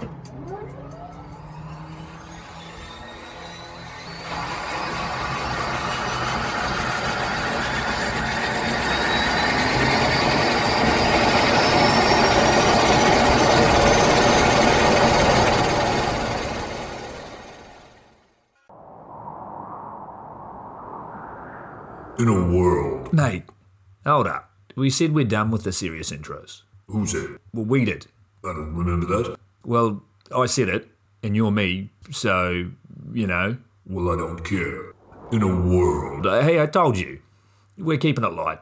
In a world. Mate, hold up. We said we're done with the serious intros. Who said? Well, we did. I don't remember that. Well, I said it, and you're me, so, you know. Well, I don't care. In a world. Uh, Hey, I told you. We're keeping it light.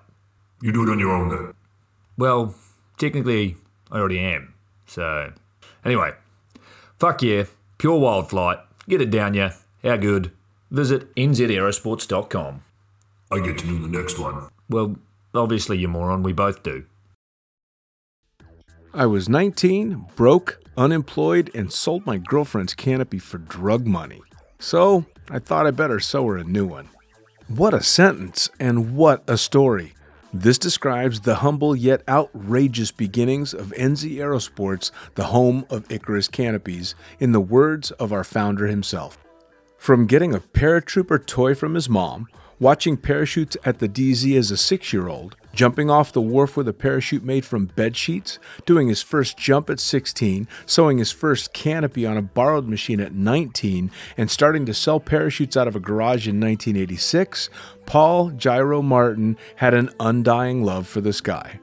You do it on your own then. Well, technically, I already am. So, anyway, fuck yeah, pure wild flight. Get it down ya. How good? Visit nzaerosports.com. I get to do the next one. Well, obviously, you moron, we both do. I was 19, broke, unemployed, and sold my girlfriend's canopy for drug money. So I thought I better sew her a new one. What a sentence, and what a story. This describes the humble yet outrageous beginnings of NZ Aerosports, the home of Icarus canopies, in the words of our founder himself. From getting a paratrooper toy from his mom, watching parachutes at the DZ as a six year old, jumping off the wharf with a parachute made from bed sheets, doing his first jump at 16, sewing his first canopy on a borrowed machine at 19, and starting to sell parachutes out of a garage in 1986, Paul Gyro Martin had an undying love for the sky.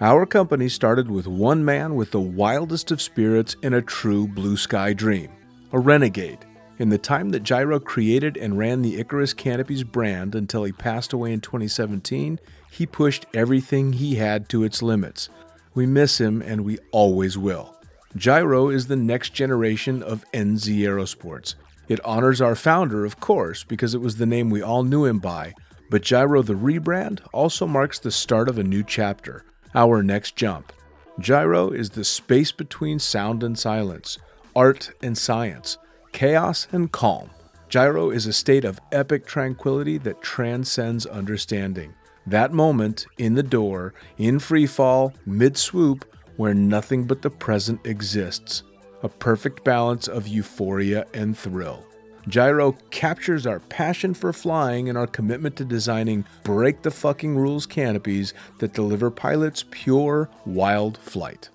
Our company started with one man with the wildest of spirits and a true blue sky dream a renegade. In the time that Gyro created and ran the Icarus Canopies brand until he passed away in 2017, he pushed everything he had to its limits. We miss him and we always will. Gyro is the next generation of NZ Aerosports. It honors our founder, of course, because it was the name we all knew him by, but Gyro the rebrand also marks the start of a new chapter, our next jump. Gyro is the space between sound and silence, art and science, chaos and calm. Gyro is a state of epic tranquility that transcends understanding. That moment in the door, in free fall, mid swoop, where nothing but the present exists. A perfect balance of euphoria and thrill. Gyro captures our passion for flying and our commitment to designing break the fucking rules canopies that deliver pilots pure, wild flight.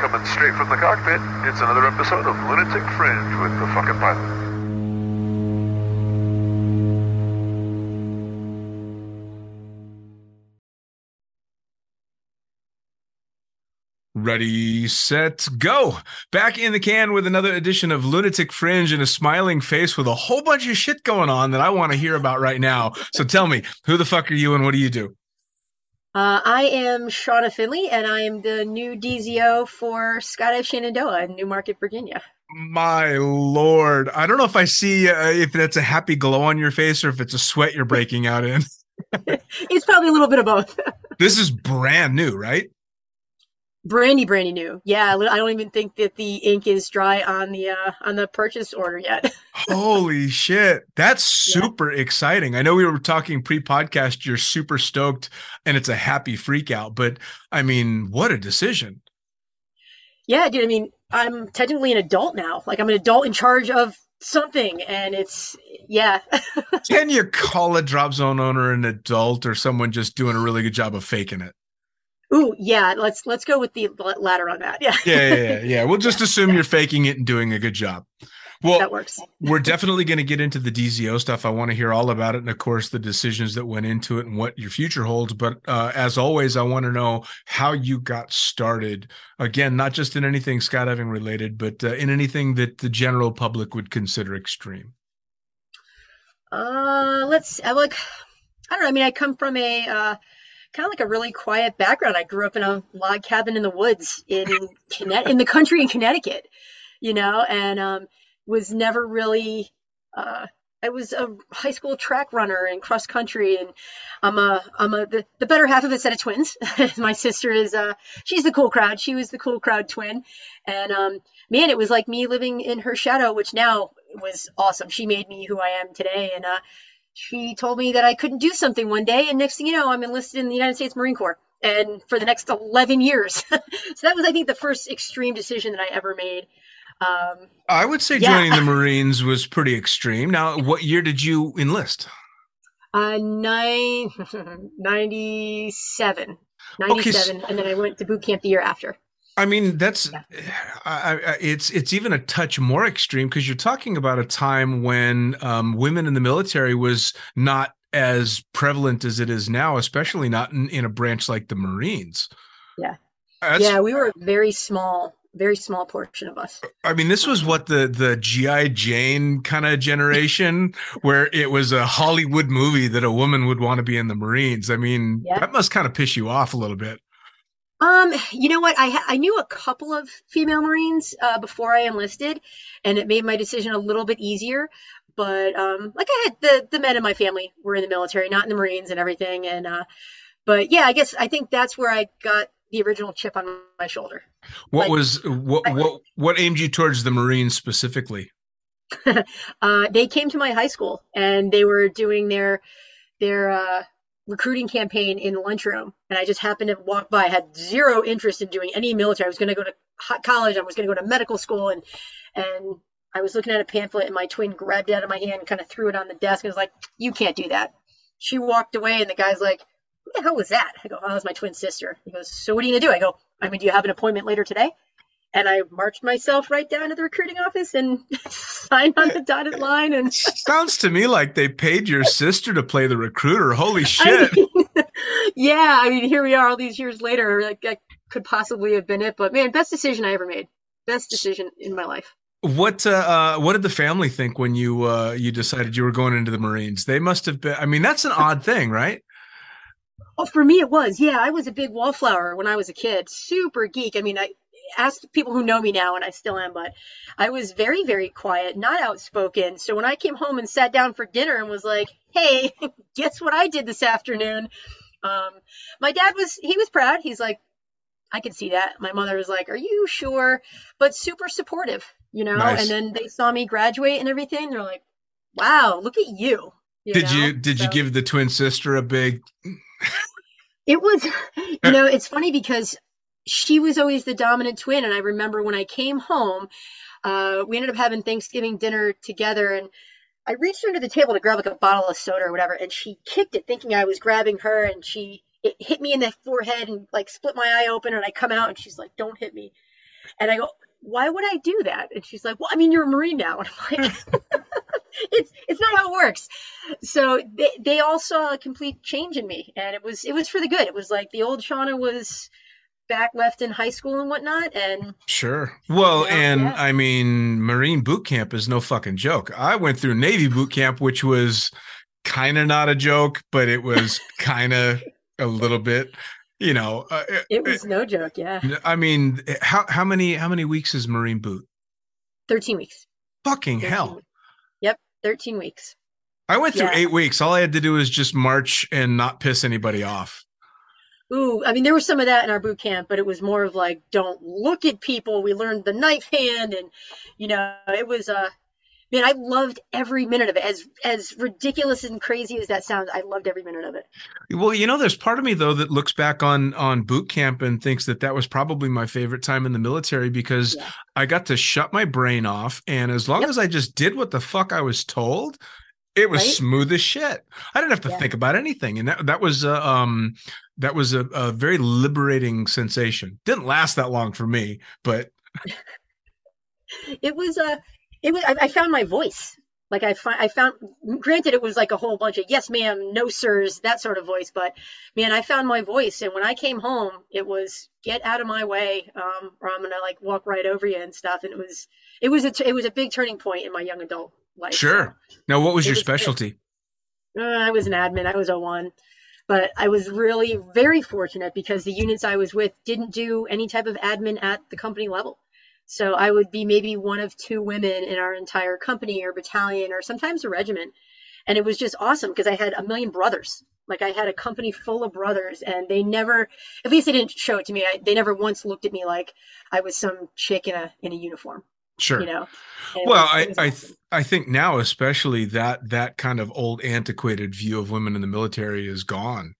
Coming straight from the cockpit, it's another episode of Lunatic Fringe with the fucking pilot. Ready, set, go. Back in the can with another edition of Lunatic Fringe and a smiling face with a whole bunch of shit going on that I want to hear about right now. So tell me, who the fuck are you and what do you do? Uh, I am Shauna Finley, and I am the new DZO for Skydive Shenandoah in New Market, Virginia. My lord. I don't know if I see uh, if that's a happy glow on your face or if it's a sweat you're breaking out in. It's probably a little bit of both. This is brand new, right? Brandy, brandy new. Yeah, I don't even think that the ink is dry on the uh, on the purchase order yet. Holy shit. That's Yeah. super exciting. I know we were talking pre podcast, you're super stoked and it's a happy freak out, but I mean, what a decision. yeah, dude. I mean, I'm technically an adult now. Like, I'm an adult in charge of something, and it's yeah. Can you call a drop zone owner an adult or someone just doing a really good job of faking it? Ooh, yeah. Let's let's go with the latter on that. Yeah, Yeah, yeah, yeah. yeah. We'll just assume you're faking it and doing a good job. Well, that works. we're definitely going to get into the DZO stuff. I want to hear all about it, and of course, the decisions that went into it and what your future holds. But uh, as always, I want to know how you got started. Again, not just in anything skydiving related, but uh, in anything that the general public would consider extreme. Uh, let's. I like. I don't know. I mean, I come from a uh, kind of like a really quiet background. I grew up in a log cabin in the woods in Connet- in the country in Connecticut, you know, and um, was never really. Uh, I was a high school track runner and cross country, and I'm a I'm a the, the better half of a set of twins. My sister is uh she's the cool crowd. She was the cool crowd twin, and um man, it was like me living in her shadow, which now was awesome. She made me who I am today, and uh, she told me that I couldn't do something one day, and next thing you know, I'm enlisted in the United States Marine Corps. and for the next 11 years. so that was, I think, the first extreme decision that I ever made. Um, I would say Yeah. joining the Marines was pretty extreme. Now, what year did you enlist? uh, nine, 97, 97, and then I went to boot camp the year after. I mean, that's. I, I, it's it's even a touch more extreme because you're talking about a time when um, women in the military was not as prevalent as it is now, especially not in, in a branch like the Marines. Yeah. That's, yeah, we were a very small, very small portion of us. I mean, this was what the the GI Jane kind of generation, where it was a Hollywood movie that a woman would want to be in the Marines. I mean, Yeah. that must kind of piss you off a little bit. Um, you know what? I I knew a couple of female Marines uh, before I enlisted, and it made my decision a little bit easier. But um, like I had the the men in my family were in the military, not in the Marines and everything. And uh, but yeah, I guess I think that's where I got the original chip on my shoulder. What Like- was what what what aimed you towards the Marines specifically? uh, they came to my high school and they were doing their their uh, recruiting campaign in lunchroom, and I just happened to walk by. I had zero interest in doing any military. I was going to go to college. I was going to go to medical school, and and I was looking at a pamphlet, and my twin grabbed it out of my hand and kind of threw it on the desk and was like, "You can't do that." She walked away, and the guy's like, "Who the hell was that?" I go, "Oh, was my twin sister." He goes, "So what are you gonna do?" I go, "I mean, do you have an appointment later today?" And I marched myself right down to the recruiting office and signed on the dotted line. And Sounds to me like they paid your sister to play the recruiter. Holy I shit. mean, yeah, I mean, here we are all these years later. Like, that could possibly have been it. But man, best decision I ever made. Best decision in my life. What uh, uh what did the family think when you uh you decided you were going into the Marines? They must have been I mean, that's an odd thing, right? Oh, for me, it was. Yeah, I was a big wallflower when I was a kid. Super geek. I mean, I ask people who know me now, and I still am, but I was very, very quiet, not outspoken. So when I came home and sat down for dinner and was like, "Hey, guess what I did this afternoon?" Um, my dad was he was proud. He's like, "I can see that." My mother was like, "Are you sure?" But super supportive, you know. Nice. And then they saw me graduate and everything. They're like, "Wow, look at you." you did know? you did you give the twin sister a big It was, you know, it's funny because she was always the dominant twin. And I remember when I came home, uh, we ended up having Thanksgiving dinner together. And I reached under the table to grab like a bottle of soda or whatever. And she kicked it thinking I was grabbing her. And she, it hit me in the forehead and like split my eye open. And I come out and she's like, don't hit me. And I go, why would I do that? And she's like, well, I mean, you're a Marine now. And I'm like, it's, it's not how it works so they, they all saw a complete change in me and it was it was for the good it was like the old shauna was back left in high school and whatnot and Sure. Well, and yeah. I mean, Marine boot camp is no fucking joke. I went through Navy boot camp, which was kind of not a joke, but it was kind of a little bit, you know. Uh, it was no joke yeah I mean, how how many how many weeks is Marine boot? 13 weeks Fucking 13 hell! weeks. yep 13 weeks I went through Yeah. eight weeks. All I had to do was just march and not piss anybody off. Ooh i mean there was some of that in our boot camp but it was more of like don't look at people we learned the knife hand and you know it was uh man i loved every minute of it as as ridiculous and crazy as that sounds i loved every minute of it Well, you know, there's part of me though that looks back on on boot camp and thinks that that was probably my favorite time in the military because Yeah. I got to shut my brain off, and as long Yep. as I just did what the fuck I was told, it was Right? smooth as shit. I didn't have to Yeah. think about anything, and that that was uh, um that was a, a very liberating sensation. Didn't last that long for me, but it was uh it was I, I found my voice like i fi- i found granted it was like a whole bunch of yes ma'am no sirs that sort of voice but man i found my voice and when i came home it was get out of my way um or i'm gonna like walk right over you and stuff and it was it was a t- it was a big turning point in my young adult life sure. Now, what was It your was specialty? uh, I was an admin. I was a one, but I was really very fortunate because the units I was with didn't do any type of admin at the company level. So I would be maybe one of two women in our entire company or battalion or sometimes a regiment. And it was just awesome because I had a million brothers. Like I had a company full of brothers and they never, at least they didn't show it to me. I, they never once looked at me like I was some chick in a, in a uniform, Sure. you know? And well i I, th- I think now especially that that kind of old antiquated view of women in the military is gone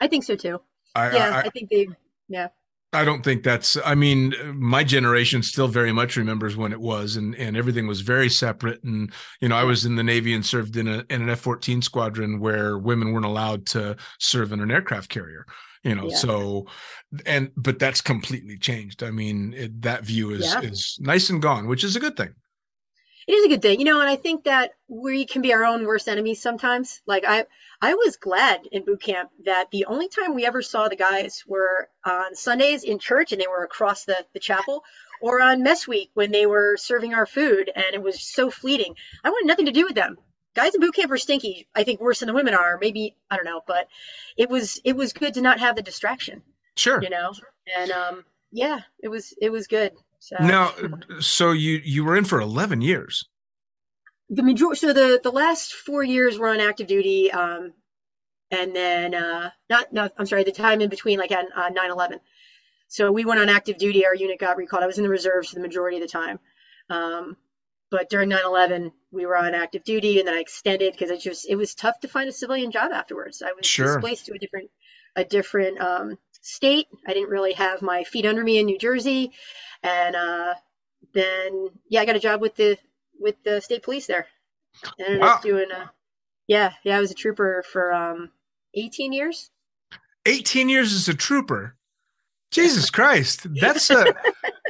I think so too. I, yeah, I, I, think they. Yeah. I don't think that's. I mean, my generation still very much remembers when it was, and and everything was very separate. And you know, I was in the Navy and served in a in an F fourteen squadron where women weren't allowed to serve in an aircraft carrier. You know, Yeah. so and but that's completely changed. I mean, it, that view is Yeah. is nice and gone, which is a good thing. It is a good thing, you know, and I think that we can be our own worst enemies sometimes. Like I, I was glad in boot camp that the only time we ever saw the guys were on Sundays in church, and they were across the the chapel, or on mess week when they were serving our food, and it was so fleeting. I wanted nothing to do with them. Guys in boot camp are stinky. I think worse than the women are. Maybe I don't know, but it was it was good to not have the distraction, Sure. you know. And um, yeah, it was it was good. So Now, so you you were in for eleven years. the majority so the the last four years were on active duty um and then uh not no i'm sorry the time in between like on uh, 9-11 so we went on active duty our unit got recalled i was in the reserves for the majority of the time um but during 9-11 we were on active duty and then i extended because it just it was tough to find a civilian job afterwards i was Sure. displaced to a different a different um state i didn't really have my feet under me in new jersey and uh then yeah i got a job with the with the state police there. And ended Wow. up doing uh yeah, yeah, I was a trooper for um 18 years. Eighteen years as a trooper. Jesus Christ, that's a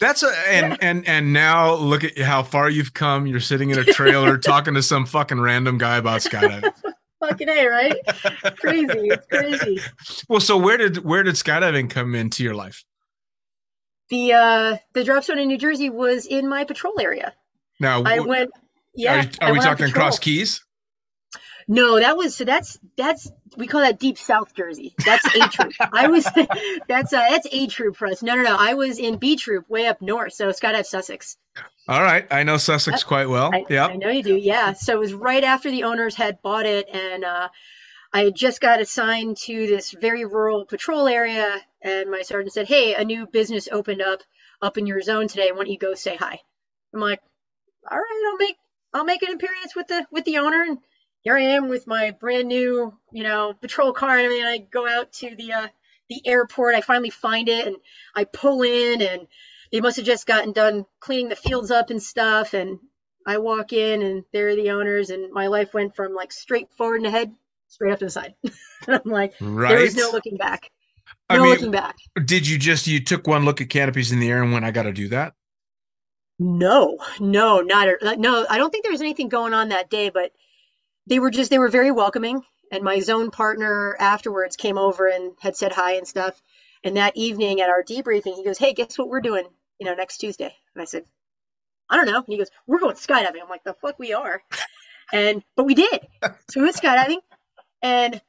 that's a and and and now look at how far you've come. You're sitting in a trailer talking to some fucking random guy about skydiving. Fucking A, right? crazy. It's crazy. Well, so where did where did skydiving come into your life? The uh the drop zone in New Jersey was in my patrol area. Now, I went yeah. are, are we talking patrol. Cross Keys? No, that was so that's that's we call that deep south Jersey. That's A troop. I was that's uh that's A troop for us. No, no, no. I was in B troop way up north, so Scott Skydive Sussex. All right, I know Sussex quite well. Yeah, I know you do. Yeah. So it was right after the owners had bought it, and uh, I had just got assigned to this very rural patrol area. And my sergeant said, "Hey, a new business opened up up in your zone today. Why don't you go say hi?" I'm like, "All right, I'll make I'll make an appearance with the with the owner." And here I am with my brand new, you know, patrol car and everything. I go out to the uh, the airport. I finally find it, and I pull in and they must have just gotten done cleaning the fields up and stuff and i walk in and there are the owners and my life went from like straight forward and ahead straight up to the side and i'm like right. there was no looking back I no mean, looking back did you just you took one look at canopies in the air and went, "I got to do that"? no no not at, no i don't think there was anything going on that day but they were just they were very welcoming. And my zone partner afterwards came over and had said hi and stuff. And that evening at our debriefing he goes hey guess what we're doing you know next tuesday? And i said i don't know. And he goes we're going skydiving. I'm like the fuck we are. And but we did. So we went skydiving. And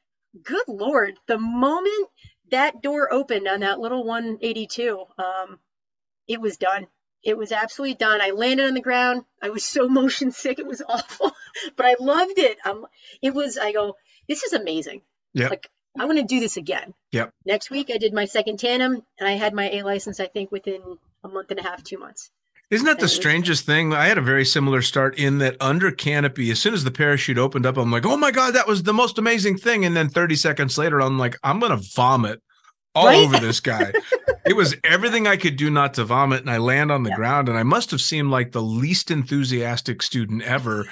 good lord the moment that door opened on that little 182 um it was done it was absolutely done. I landed on the ground. I was so motion sick. It was awful, but I loved it. Um, it was, I go, this is amazing. Yeah. Like, I want to do this again. Yep. Next week, I did my second tandem and I had my A license, I think, within a month and a half, two months. Isn't that the And it was- strangest thing? I had a very similar start in that under canopy, as soon as the parachute opened up, I'm like, oh my God, that was the most amazing thing. And then 30 seconds later, I'm like, I'm going to vomit all Right? over this guy. it was everything I could do not to vomit. And I land on the Yeah. ground. And I must have seemed like the least enthusiastic student ever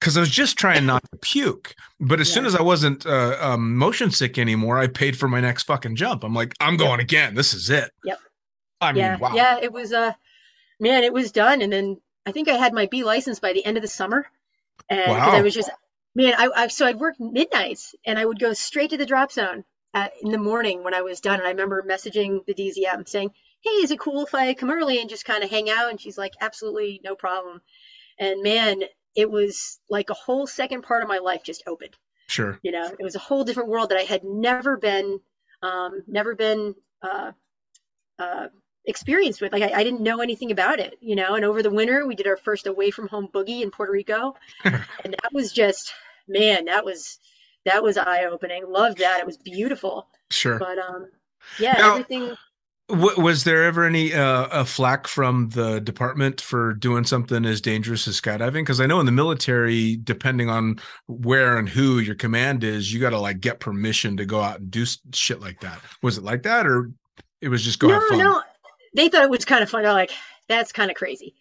because I was just trying not to puke. But as soon as I wasn't uh, um, motion sick anymore, I paid for my next fucking jump. I'm like, I'm going again. This is it. Yep. I mean, yeah. wow. Yeah. It was, uh, man, it was done. And then I think I had my B license by the end of the summer. and Wow. I was just, man, I, I, so I'd work midnights and I would go straight to the drop zone at, in the morning when I was done. And I remember messaging the DZM saying, Hey, is it cool if I come early and just kind of hang out? And she's like, absolutely no problem. And man, it was like a whole second part of my life just opened Sure. you know it was a whole different world that i had never been um, never been uh, uh, experienced with like I, I didn't know anything about it you know and over the winter we did our first away from home boogie in puerto rico and that was just man that was that was eye opening loved that it was beautiful Sure. but um yeah Now- everything W- was there ever any uh, a flack from the department for doing something as dangerous as skydiving? Because I know in the military, depending on where and who your command is, you got to like get permission to go out and do shit like that. Was it like that, or it was just go no, have fun? no, they thought it was kind of fun. They're like, that's kind of crazy.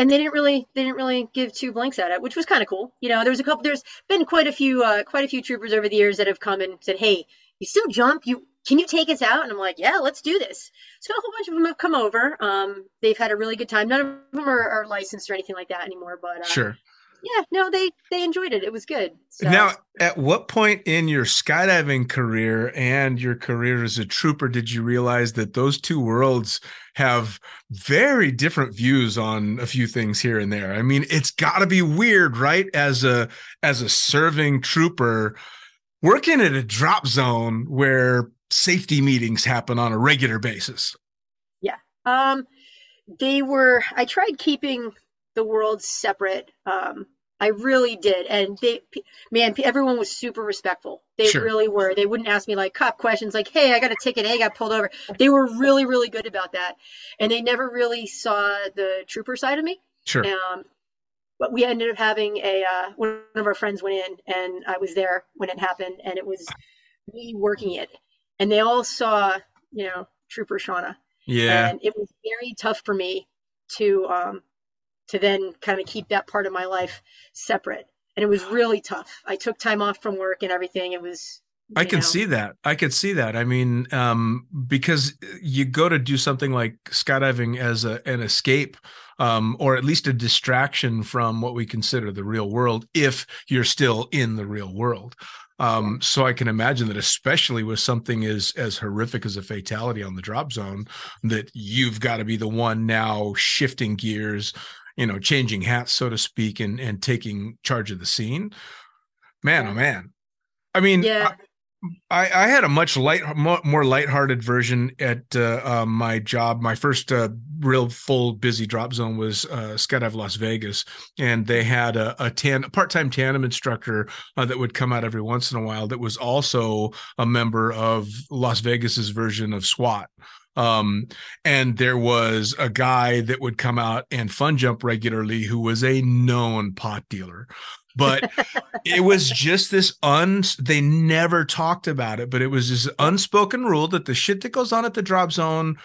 And they didn't really, they didn't really give two blinks at it, which was kind of cool. You know, there was a couple, there's been quite a few, uh, quite a few troopers over the years that have come and said, "Hey, you still jump? You can you take us out?" And I'm like, "Yeah, let's do this." So a whole bunch of them have come over. Um, they've had a really good time. None of them are, are licensed or anything like that anymore, but uh, Sure. Yeah, no, they they enjoyed it. It was good. So, Now, at what point in your skydiving career and your career as a trooper did you realize that those two worlds have very different views on a few things here and there? I mean, it's got to be weird, right? As a as a serving trooper working at a drop zone where safety meetings happen on a regular basis. Yeah. Um, they were. I tried keeping the world separate. Um, I really did, and they, man, everyone was super respectful. They Sure. really were. They wouldn't ask me like cop questions, like, "Hey, I got a ticket. Hey, I got pulled over." They were really, really good about that, and they never really saw the trooper side of me. Sure. Um, but we ended up having a uh, one of our friends went in, and I was there when it happened, and it was me working it, and they all saw, you know, Trooper Shauna Yeah. and it was very tough for me to um to then kind of keep that part of my life separate and it was really tough i took time off from work and everything it was I can know, see that. I could see that. I mean, um, because you go to do something like skydiving as a, an escape, um, or at least a distraction from what we consider the real world, if you're still in the real world. Um, so I can imagine that, especially with something as as horrific as a fatality on the drop zone, that you've got to be the one now shifting gears, you know, changing hats, so to speak, and and taking charge of the scene. Man, oh man. I mean, yeah I, I had a much light, mo- more lighthearted version at uh, uh, my job. My first uh, real full busy drop zone was uh, Skydive Las Vegas, and they had a, a, tan- a part-time tandem instructor uh, that would come out every once in a while. That was also a member of Las Vegas's version of SWAT. Um, and there was a guy that would come out and fun jump regularly who was a known pot dealer. But it was just this un they never talked about it but it was this unspoken rule that the shit that goes on at the drop zone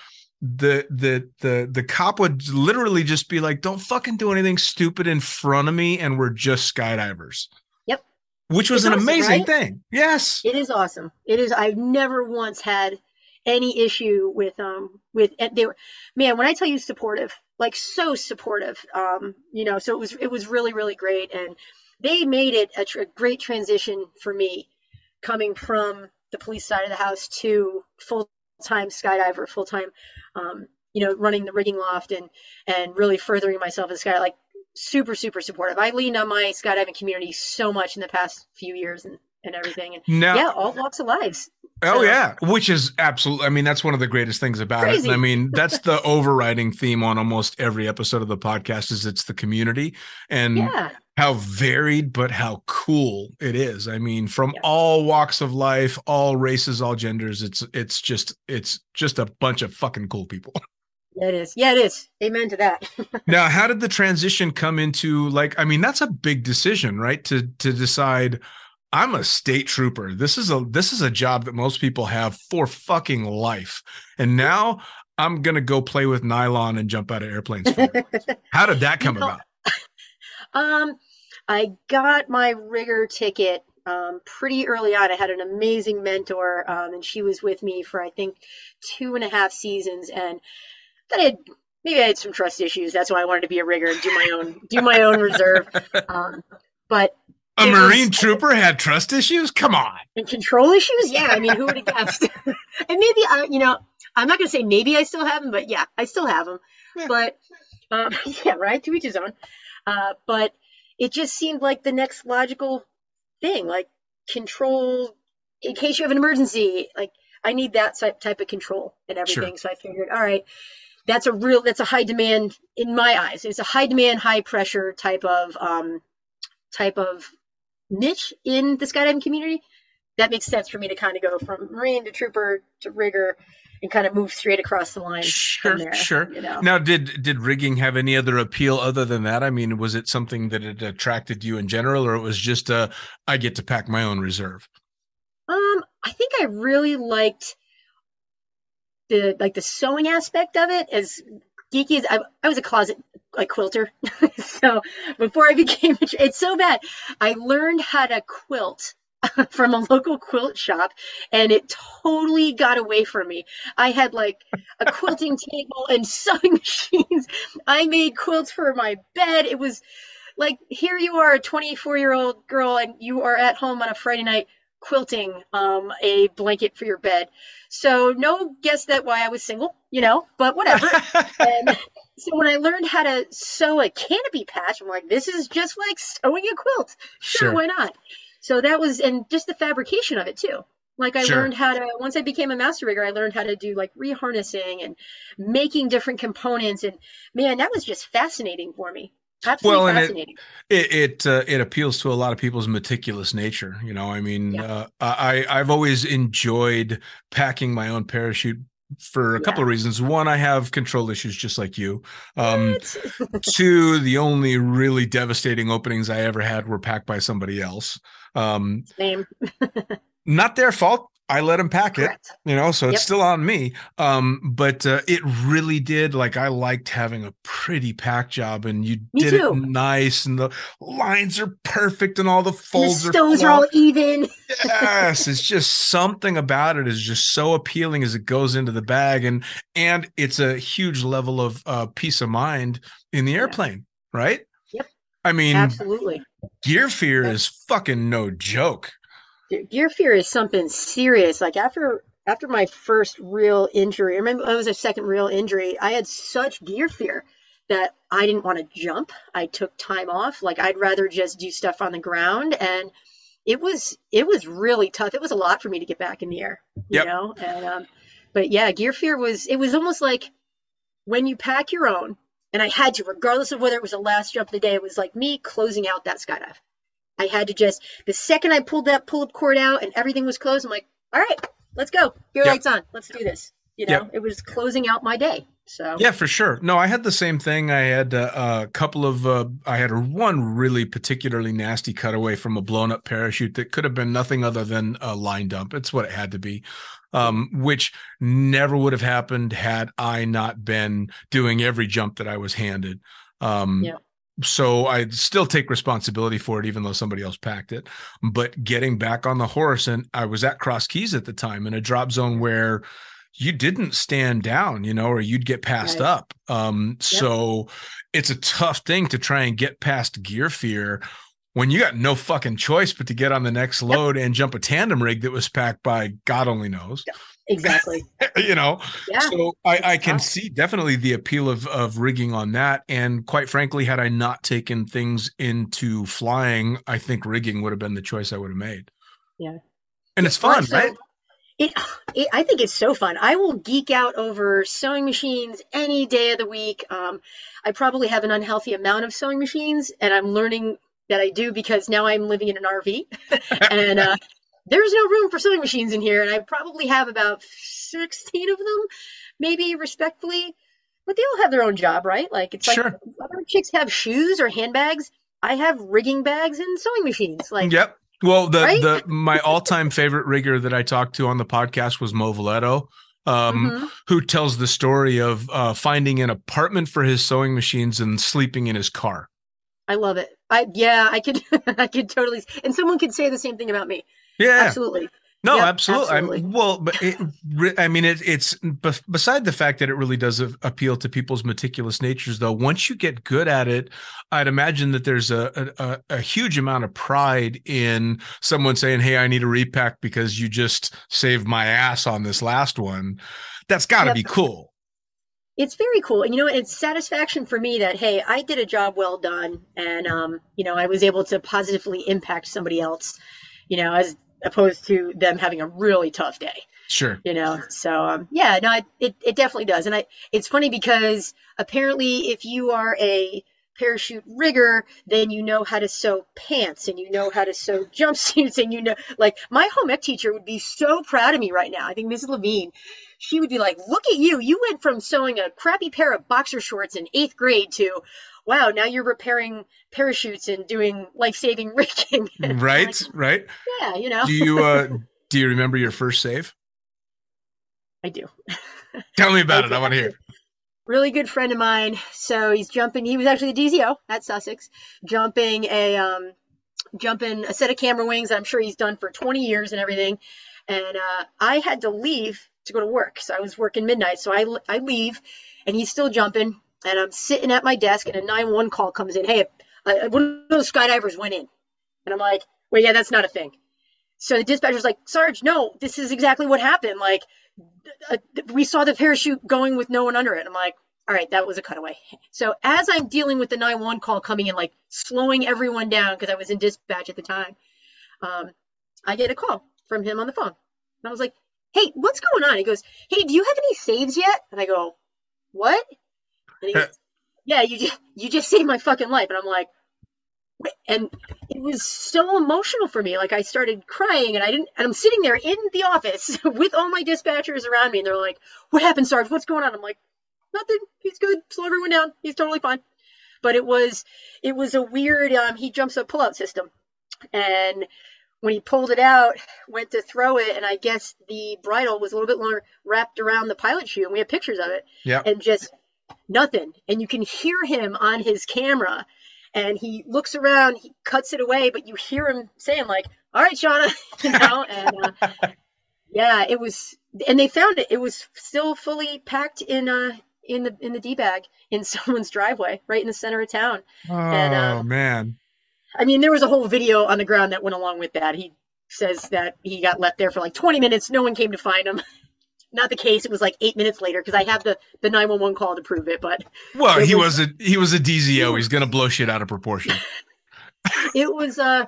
the the the the cop would literally just be like don't fucking do anything stupid in front of me and we're just skydivers. Yep. which was It's an awesome, amazing right? thing. Yes. It is awesome. It is i've never once had any issue with um with they were man when i tell you supportive like so supportive um you know so it was it was really really great. And they made it a, tr- great transition for me coming from the police side of the house to full time skydiver full time um you know running the rigging loft and and really furthering myself as sky like super super supportive. I leaned on my skydiving community so much in the past few years and and everything and now yeah all walks of lives Oh So- yeah, which is absolutely. I mean, that's one of the greatest things about it. And I mean, that's the overriding theme on almost every episode of the podcast is it's the community and yeah how varied but how cool it is. I mean, from Yeah. all walks of life, all races, all genders. It's it's just it's just a bunch of fucking cool people. Yeah, it is. Yeah, it is. Amen to that. now, how did the transition come into like? I mean, that's a big decision, right? To to decide. I'm a state trooper. This is a this is a job that most people have for fucking life. And now I'm gonna go play with nylon and jump out of airplanes. How did that come You know, about? um, I got my rigger ticket um, pretty early on. I had an amazing mentor, um, and she was with me for I think two and a half seasons. And then I had maybe I had some trust issues. That's why I wanted to be a rigger and do my own do my own reserve. Um, but A it was- Marine trooper had trust issues? Come on. and control issues, yeah. I mean, who would have guessed? and maybe I, you know, I'm not gonna say maybe I still have them, but yeah, I still have them. Yeah. But um, yeah, right. To each his own. Uh, but it just seemed like the next logical thing, like control in case you have an emergency. Like I need that type type of control and everything. So I figured, all right, that's a real, that's a high demand in my eyes. It's a high demand, high pressure type of um, type of niche in the skydiving community. that makes sense for me to kind of go from Marine to Trooper to Rigger and kind of move straight across the line Sure, from there. sure. You know? Now, did did rigging have any other appeal other than that? I mean, was it something that it attracted you in general, or it was just uh, I get to pack my own reserve? Um, I think I really liked the like the sewing aspect of it. As geeky as I, I was a closet like quilter, so before I became, a, it's so bad. I learned how to quilt from a local quilt shop, and it totally got away from me. I had like a quilting table and sewing machines. I made quilts for my bed. It was like here you are, a 24 year old girl, and you are at home on a Friday night quilting um, a blanket for your bed. So no guess that why I was single, you know, but whatever. and so when I learned how to sew a canopy patch, I'm like, this is just like sewing a quilt. Sure, Sure. why not? So that was, and just the fabrication of it too. Like I Sure. learned how to, once I became a master rigger, I learned how to do like reharnessing and making different components. And man, that was just fascinating for me. Absolutely Well, and it- fascinating. It it, uh, it appeals to a lot of people's meticulous nature. You know, I mean, Yeah. uh, I I've always enjoyed packing my own parachute for a couple of reasons. One, I have control issues just like you. Um, two, the only really devastating openings I ever had were packed by somebody else. Um, Same. not their fault. I let them pack it. Correct. you know so it's still on me um but uh, it really did like i liked having a pretty pack job and you Me did too. it nice and the lines are perfect and all the And the folds stows are are all even. yes it's just something about it is just so appealing as it goes into the bag and and it's a huge level of uh peace of mind in the Yeah. airplane right Yep. i mean Absolutely. gear fear Yeah. is fucking no joke Gear fear is something serious. Like after after my first real injury, I remember it was a second real injury. I had such gear fear that I didn't want to jump. I took time off. Like I'd rather just do stuff on the ground, and it was it was really tough. It was a lot for me to get back in the air. You Yep. know, and um, but yeah, gear fear was it was almost like when you pack your own. And I had to, regardless of whether it was the last jump of the day, it was like me closing out that skydive. I had to just the second I pulled that pull-up cord out and everything was closed, I'm like, all right, let's go. Gear Yep. lights on. Let's do this. You know, it was closing out my day. So Yeah, for sure. No, I had the same thing. I had uh, a couple of, uh, I had one really particularly nasty cutaway from a blown up parachute that could have been nothing other than a line dump. It's what it had to be, um, which never would have happened had I not been doing every jump that I was handed. Um, Yeah. So I still take responsibility for it, even though somebody else packed it. But getting back on the horse, and I was at Cross Keys at the time in a drop zone where you didn't stand down, you know, or you'd get passed Right. up. Um, so it's a tough thing to try and get past gear fear when you got no fucking choice but to get on the next load and jump a tandem rig that was packed by God only knows, exactly. you know. Yeah. So I, I can see definitely the appeal of of rigging on that. And quite frankly, had I not taken things into flying, I think rigging would have been the choice I would have made. Yeah. And it's fun, So, right? It, it, I think it's so fun. I will geek out over sewing machines any day of the week. Um, I probably have an unhealthy amount of sewing machines, and I'm learning that I do because now I'm living in an RV, and uh, there's no room for sewing machines in here, and I probably have about 16 of them, maybe respectfully, but they all have their own job, right? Like it's like Sure. other chicks have shoes or handbags. I have rigging bags and sewing machines. Like Yep. Well, the Right? the my all time favorite rigger that I talked to on the podcast was Mo Valeto, um, mhm. who tells the story of uh, finding an apartment for his sewing machines and sleeping in his car. I love it. I yeah, I could I could totally and someone could say the same thing about me. Yeah, Absolutely. no, Yep, absolutely. Absolutely. well, but it, I mean, it, it's beside the fact that it really does appeal to people's meticulous natures. Though, once you get good at it, I'd imagine that there's a, a a- huge amount of pride in someone saying, "Hey, I need a repack because you just saved my ass on this last one." That's got to Yep. be cool. It's very cool. And you know, it's satisfaction for me that hey, I did a job well done and um, you know, I was able to positively impact somebody else, you know, as opposed to them having a really tough day. Sure. you know so um yeah no it, it, it definitely does and i it's funny because apparently if you are a parachute rigger, then you know how to sew pants and you know how to sew jumpsuits and you know like my home ec teacher would be so proud of me right now. I think Mrs. Levine, she would be like, "Look at you! You went from sewing a crappy pair of boxer shorts in eighth grade to." Wow, now you're repairing parachutes and doing life-saving rigging. Right, Like, right. yeah, you know. Do you uh do you remember your first save? I do. Tell me about it. do. I want to hear. really good friend of mine. So he's jumping. He was actually the DZO at Sussex, jumping a um, jumping a set of camera wings. I'm sure he's done for 20 years and everything. And uh, I had to leave to go to work, so I was working midnight. So I I leave, and he's still jumping. And I'm sitting at my desk, and a 911 call comes in. Hey, uh, one of those skydivers went in, and I'm like, well, yeah, that's not a thing. So the dispatcher's like, Sarge, no, this is exactly what happened. Like, uh, we saw the parachute going with no one under it. I'm like, all right, that was a cutaway. So as I'm dealing with the 911 call coming in, like slowing everyone down because I was in dispatch at the time, um, I get a call from him on the phone. And I was like, hey, what's going on? He goes, hey, do you have any saves yet? And I go, what? Yeah, you just, you just saved my fucking life. And I'm like, and it was so emotional for me. Like I started crying and I didn't, and I'm sitting there in the office with all my dispatchers around me and they're like, what happened, Sarge? What's going on? I'm like, nothing. He's good. Slow everyone down. He's totally fine. But it was, it was a weird, um, he jumps a pull-out system and when he pulled it out, went to throw it, and I guess the bridle was a little bit longer wrapped around the pilot chute, and we have pictures of it Yeah. and just nothing. And you can hear him on his camera, and he looks around, he cuts it away, but you hear him saying like, "All right, Shauna," you know, and uh, yeah, it was. And they found it. It was still fully packed in uh in the in the d bag in someone's driveway, right in the center of town. Oh And, uh, man. I mean, there was a whole video on the ground that went along with that. He says that he got left there for like 20 minutes. No one came to find him. Not the case. It was like eight minutes later because I have the the 911 call to prove it. But Well, he was- was a he was a DZO. He's gonna blow shit out of proportion. it was uh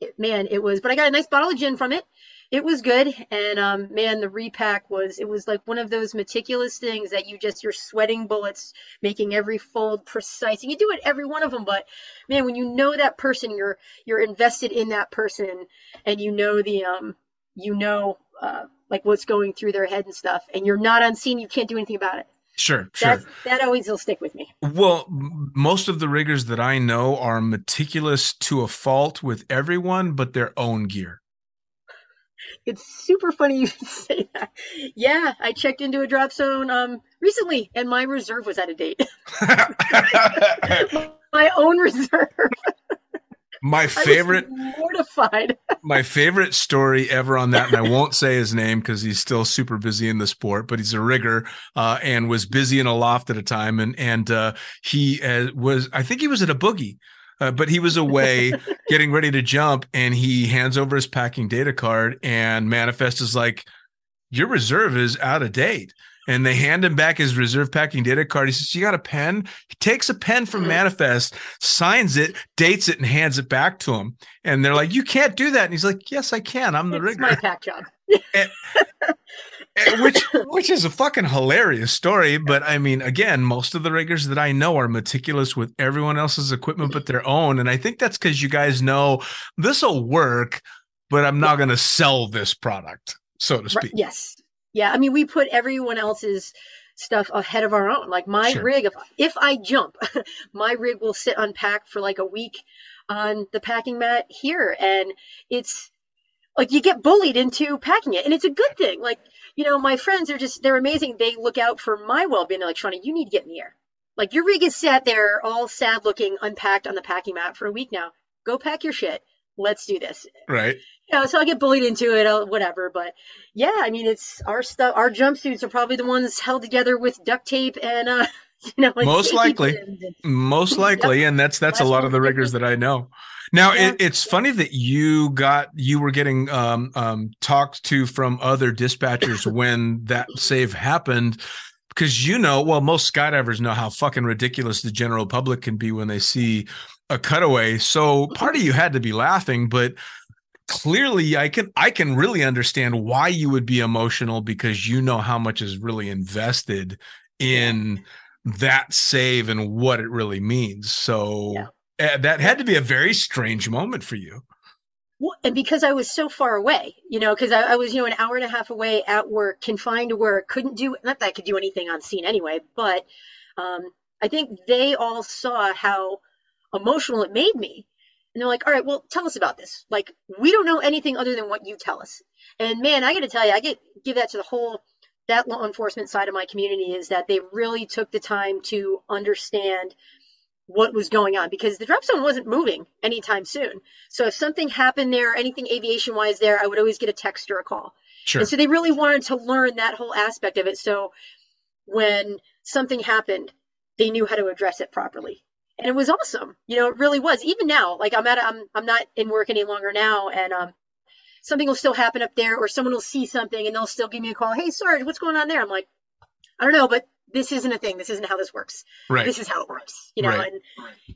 it- man it was but i got a nice bottle of gin from it it was good and um man the repack was it was like one of those meticulous things that you just you're sweating bullets making every fold precise and you do it every one of them but man when you know that person you're you're invested in that person and you know the um you know uh like what's going through their head and stuff and you're not on scene you can't do anything about it Sure, sure. That's, that always will stick with me Well, most of the riggers that I know are meticulous to a fault with everyone but their own gear. It's super funny you say that. Yeah, I checked into a drop zone um recently and my reserve was out of date. my own reserve. My favorite mortified. my favorite story ever on that, and I won't say his name because he's still super busy in the sport, but he's a rigger uh, and was busy in a loft at a time, and and uh, he uh, was I think he was at a boogie. Uh, but he was away getting ready to jump and he hands over his packing data card and manifest is like your reserve is out of date and they hand him back his reserve packing data card. He says you got a pen? He takes a pen from mm-hmm. manifest signs it dates it and hands it back to him. And they're like you can't do that. And he's like yes i can. I'm the It's rigger. my pack job. Which which is a fucking hilarious story. But i mean again most of the riggers that i know are meticulous with everyone else's equipment but their own. And i think that's because you guys know this will work but i'm not going to sell this product so to speak. Yes. Yeah, I mean we put everyone else's stuff ahead of our own. Like my Sure. rig, if if I jump, my rig will sit unpacked for like a week on the packing mat here, and it's like you get bullied into packing it, and it's a good thing. Like you know, my friends are just they're amazing. They look out for my well being. They're like, Shauna, you need to get in the air. Like your rig is sat there all sad looking, unpacked on the packing mat for a week now. Go pack your shit. Let's do this right you know, so I get bullied into it, uh, whatever. But yeah, I mean, it's our stuff. Our jumpsuits are probably the ones held together with duct tape and, uh, you know, like Most likely. and- most likely and that's that's a lot of the we did riggers was- that i know now Yeah. it, it's funny that you got you were getting um um talked to from other dispatchers when that save happened because you know well most skydivers know how fucking ridiculous the general public can be when they see a cutaway so part of you had to be laughing but clearly i can i can really understand why you would be emotional because you know how much is really invested in that save and what it really means. So Yeah. uh, that had to be a very strange moment for you. And because I was so far away, you know, because I, I was, you know, an hour and a half away at work, confined to work, couldn't do, not that I could do anything on scene anyway, but um, I think they all saw how emotional it made me. And they're like, all right, well, tell us about this. Like, we don't know anything other than what you tell us. And man, I got to tell you, I get give that to the whole that law enforcement side of my community is that they really took the time to understand what was going on because the drop zone wasn't moving anytime soon. So if something happened there, anything aviation wise there, I would always get a text or a call. Sure. And so they really wanted to learn that whole aspect of it. So when something happened, they knew how to address it properly. And it was awesome. You know, it really was. Even now, like I'm at, a, I'm, I'm not in work any longer now. And, um, something will still happen up there or someone will see something and they'll still give me a call. Hey, Sarge, what's going on there? I'm like, I don't know, but this isn't a thing. This isn't how this works. right. This is how it works. You know, Right. and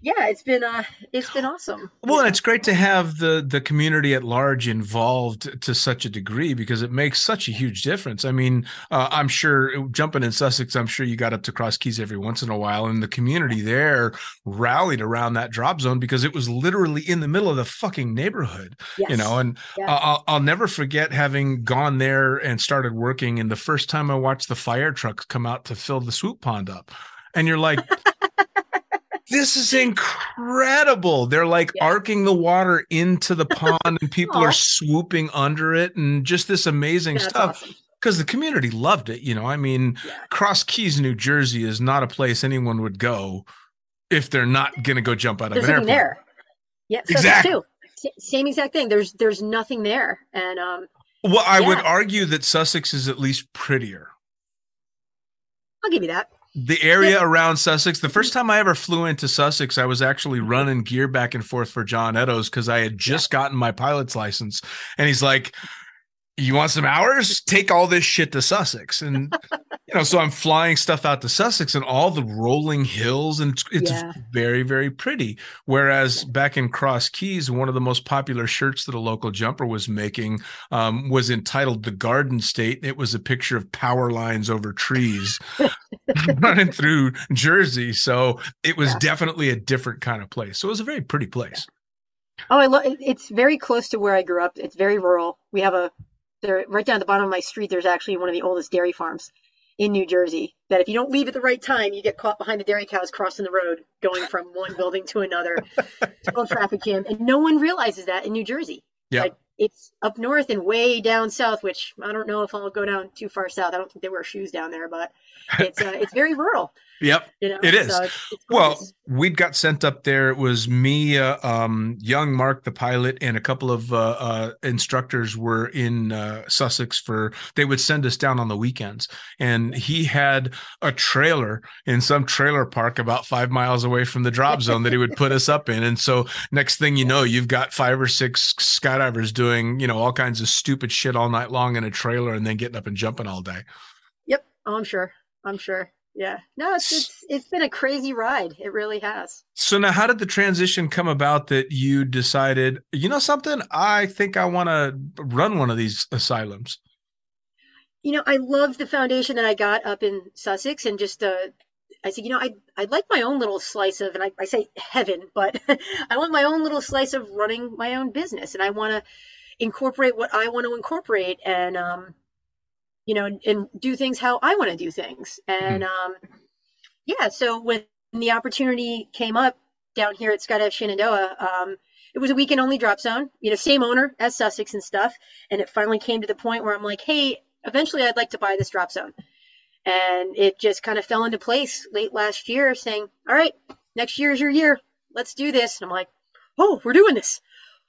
yeah, it's been, uh, it's been awesome. Well, it's great to have the the community at large involved to such a degree because it makes such a huge difference. I mean, uh, I'm sure jumping in Sussex, I'm sure you got up to Cross Keys every once in a while, and the community there rallied around that drop zone because it was literally in the middle of the fucking neighborhood, Yes. you know. And Yeah. I'll, I'll never forget having gone there and started working, and the first time I watched the fire trucks come out to fill the swoop pond up, and you're like. This is incredible. They're like Yeah. arcing the water into the pond and people are swooping under it and just this amazing That's stuff awesome. because the community loved it. You know, I mean, Yeah. Cross Keys, New Jersey is not a place anyone would go if they're not going to go jump out of There's an airplane. there. Yeah, Exactly. S- Same exact thing. There's, there's nothing there. And, um, Well, I would argue that Sussex is at least prettier. I'll give you that. The area around Sussex, the first time I ever flew into Sussex, I was actually running gear back and forth for John Eddowes because I had just gotten my pilot's license. And he's like, You want some hours? Take all this shit to Sussex. And, you know, so I'm flying stuff out to Sussex and all the rolling hills, and it's, it's Yeah. very, very pretty. Whereas back in Cross Keys, one of the most popular shirts that a local jumper was making um, was entitled The Garden State. It was a picture of power lines over trees running through Jersey. So it was Yeah. definitely a different kind of place. So it was a very pretty place. Oh, I love it. It's very close to where I grew up. It's very rural. We have a there right down at the bottom of my street. There's actually one of the oldest dairy farms in New Jersey. That if you don't leave at the right time, you get caught behind the dairy cows crossing the road, going from one building to another. Total traffic jam, and no one realizes that in New Jersey. Yeah. Like it's up north and way down south, which I don't know if I'll go down too far south. I don't think they wear shoes down there, but it's uh, it's very rural. Yep. You know, It is. So it's, it's Well, gorgeous. we'd got sent up there. It was me, uh, um, young Mark, the pilot, and a couple of uh, uh, instructors were in uh, Sussex for. They would send us down on the weekends, and he had a trailer in some trailer park about five miles away from the drop zone that he would put us up in. And so, next thing you know, you've got five or six skydivers doing, you know, all kinds of stupid shit all night long in a trailer, and then getting up and jumping all day. Yep. Oh, I'm sure. I'm sure. Yeah. No, it's it's it's been a crazy ride. It really has. So now, how did the transition come about that you decided, you know, something? I think I want to run one of these asylums. You know, I love the foundation that I got up in Sussex, and just uh, I said, you know, I I'd like my own little slice of, and I, I say heaven, but I want my own little slice of running my own business, and I want to incorporate what I want to incorporate, and um, you know, and, and do things how I want to do things, and um, yeah. So when the opportunity came up down here at Skydive Shenandoah, um, it was a weekend only drop zone. You know, same owner as Sussex and stuff, and it finally came to the point where I'm like, hey, eventually I'd like to buy this drop zone. And it just kind of fell into place late last year saying, all right, next year is your year. Let's do this. And I'm like, oh, we're doing this.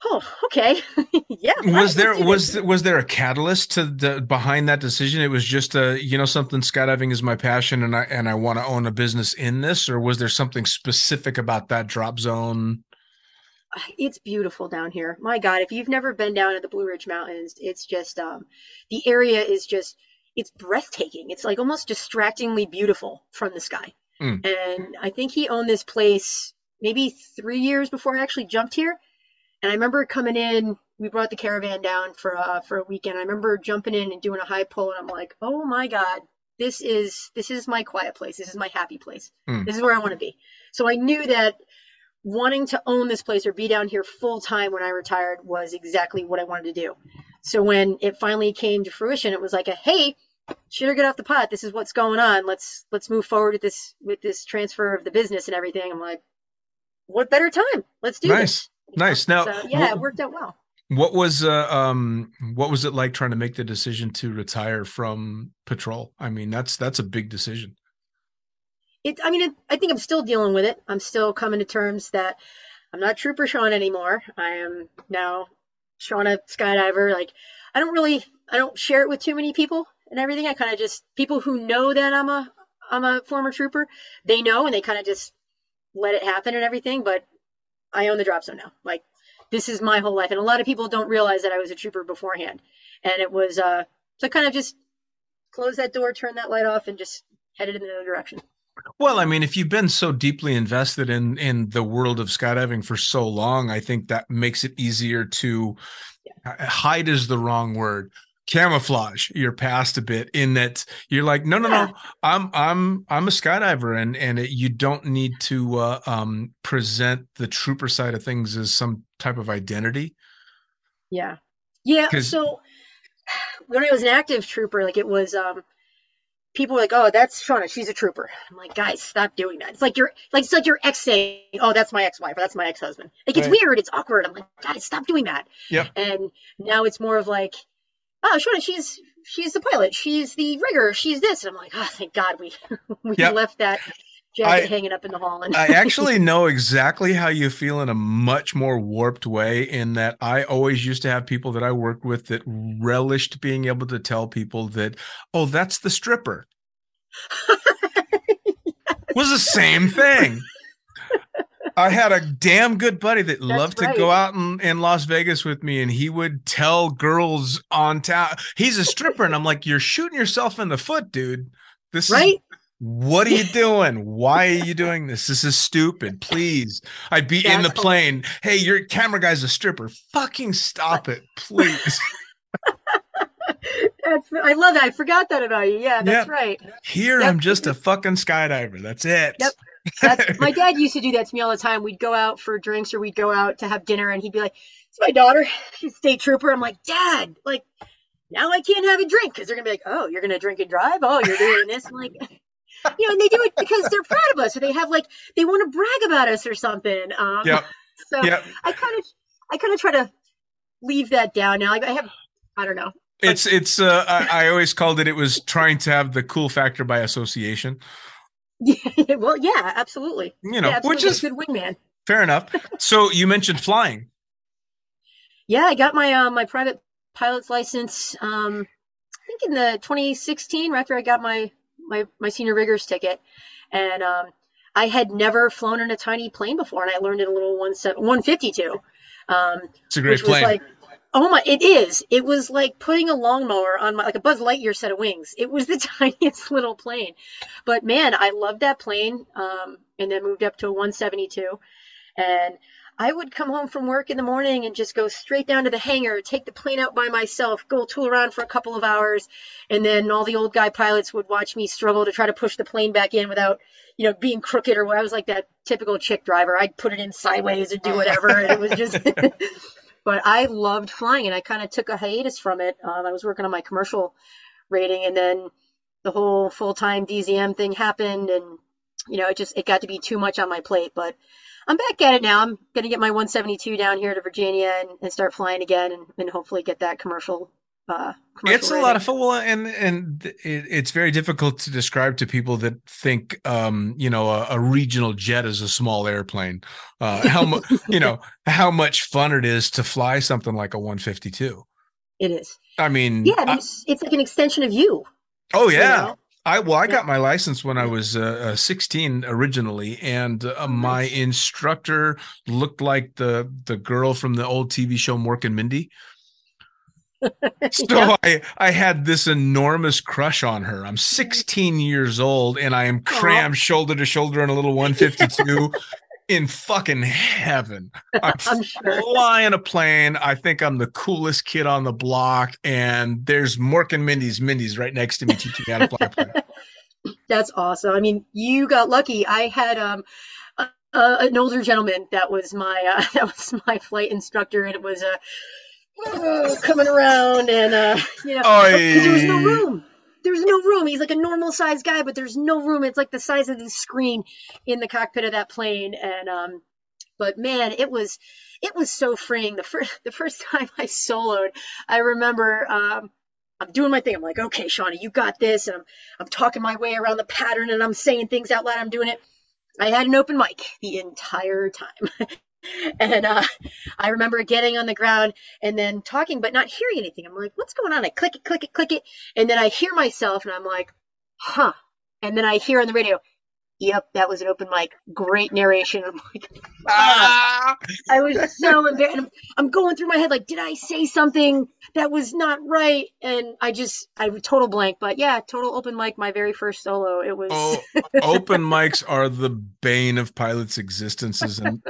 Oh, okay. yeah. Was there was was there a catalyst to the behind that decision? It was just a you know something skydiving is my passion and I and I want to own a business in this, or was there something specific about that drop zone? it's beautiful down here. My God, if you've never been down at the Blue Ridge Mountains, it's just um, the area is just it's breathtaking. It's like almost distractingly beautiful from the sky. Mm. And I think he owned this place maybe three years before I actually jumped here. And I remember coming in. We brought the caravan down for uh, for a weekend. I remember jumping in and doing a high pull, and I'm like, oh my God, this is this is my quiet place. This is my happy place. Mm. This is where I want to be. So I knew that wanting to own this place or be down here full time when I retired was exactly what I wanted to do. So when it finally came to fruition, it was like a hey, or get off the pot. This is what's going on. Let's let's move forward with this with this transfer of the business and everything. I'm like, what better time? Let's do Nice. this. Nice. Now, So, yeah, what- it worked out well. What was uh, um what was it like trying to make the decision to retire from patrol? I mean, that's that's a big decision. it i mean it, i think i'm still dealing with it i'm still coming to terms that i'm not trooper sean anymore i am now shauna skydiver like i don't really i don't share it with too many people and everything i kind of just people who know that i'm a i'm a former trooper they know and they kind of just let it happen and everything but i own the drop zone now. Like this is my whole life. And a lot of people don't realize that i was a trooper beforehand. And it was uh so kind of just close that door turn that light off and just headed in another direction. Well, I mean, if you've been so deeply invested in in the world of skydiving for so long, I think that makes it easier to uh, hide is the wrong word. Camouflage your past a bit in that you're like, no, no, Yeah. no, I'm I'm I'm a skydiver, and and it, you don't need to uh, um, present the trooper side of things as some type of identity. Yeah. yeah So when I was an active trooper, like it was um people were like, Oh, that's Shauna, she's a trooper. I'm like, guys, stop doing that. It's like you're like it's like your ex saying, Oh, that's my ex wife or that's my ex husband. like it's Right. weird, it's awkward. I'm like, guys, stop doing that. Yeah. And now it's more of like, Oh, Shauna, she's she's the pilot, she's the rigger, she's this. And I'm like, Oh, thank God we we Yep. left that jacket I- hanging up in the hall and I actually know exactly how you feel in a much more warped way. In that, I always used to have people that I worked with that relished being able to tell people that, oh, that's the stripper. was the same thing. I had a damn good buddy that loved to go out in, in Las Vegas with me, and he would tell girls on town he's a stripper, and I'm like, "You're shooting yourself in the foot, dude. This is what are you doing? Why are you doing this? This is stupid. Please. I'd be in the That's plane. Hey, your camera guy's a stripper. Fucking stop it, please. That's I love that. I forgot that about you. Yeah, that's Yep. right. Here Yep. I'm just a fucking skydiver. That's it. Yep. My dad used to do that to me all the time. We'd go out for drinks or we'd go out to have dinner, and he'd be like, "It's my daughter. She's a state trooper." I'm like, "Dad, like now I can't have a drink because they're gonna be like, oh, you're gonna drink and drive. Oh, you're doing this." I'm like, you know, and they do it because they're proud of us, or they have like they want to brag about us or something. Um, Yep. So Yep. I kind of, I kind of try to leave that down now. Like I have, I don't know. It's it's uh I, I always called it it was trying to have the cool factor by association. Yeah, well, yeah, absolutely. You know, yeah, which absolutely. is good wingman. fair enough. So you mentioned flying. Yeah, I got my uh, my private pilot's license. Um, I think in the 2016, right after I got my my my senior riggers ticket, and um, I had never flown in a tiny plane before, and I learned in a little one 152. Um, It's a great which was plane. like, oh my, it is. It was like putting a lawnmower on my like a Buzz Lightyear set of wings. It was the tiniest little plane, but man, I loved that plane. Um, and then moved up to a 172, and I would come home from work in the morning and just go straight down to the hangar, take the plane out by myself, go tool around for a couple of hours, and then all the old guy pilots would watch me struggle to try to push the plane back in without, you know, being crooked or what. I was like that typical chick driver. I'd put it in sideways or do whatever, and it was just. but I loved flying, and I kind of took a hiatus from it. Um, I was working on my commercial rating, and then the whole full time DZM thing happened, and you know, it just it got to be too much on my plate. But I'm back at it now. I'm gonna get my 172 down here to Virginia and, and start flying again, and, and hopefully get that commercial. Uh, it's a rating. lot of fun well and and it, it's very difficult to describe to people that think um you know a, a regional jet is a small airplane uh how mu- you know how much fun it is to fly something like a 152 It is. i mean Yeah, I it's, it's like an extension of you. oh you yeah know? I well, I got my license when I was uh, uh, 16 originally, and uh, my instructor looked like the the girl from the old TV show Mork and Mindy. So Yeah. I I had this enormous crush on her. I'm 16 years old, and I am crammed shoulder to shoulder in a little 152. in fucking heaven. I'm, I'm sure. flying a plane. I think I'm the coolest kid on the block, and there's Mork and Mindy's Mindy's right next to me teaching me how to fly a plane. That's awesome. I mean, you got lucky. I had um a, a, an older gentleman that was my uh, that was my flight instructor, and it was uh, uh, coming around, and uh, you know, 'cause there was no room. There's no room. He's like a normal sized guy, but there's no room. It's like the size of the screen in the cockpit of that plane, and um, but man, it was it was so freeing. The first the first time I soloed, I remember um. I'm doing my thing. I'm like, okay, Shawnee, you got this. And I'm, I'm talking my way around the pattern and I'm saying things out loud. I'm doing it. I had an open mic the entire time. and uh, I remember getting on the ground and then talking, but not hearing anything. I'm like, what's going on? I click it, click it, click it. And then I hear myself and I'm like, huh. And then I hear on the radio, yep, that was an open mic. Great narration. I'm like, Ah! I was so embarrassed. I'm, I'm going through my head like, did I say something that was not right? And I just, I was total blank. But yeah, total open mic. My very first solo. It was. Oh, open mics are the bane of pilots' existences, and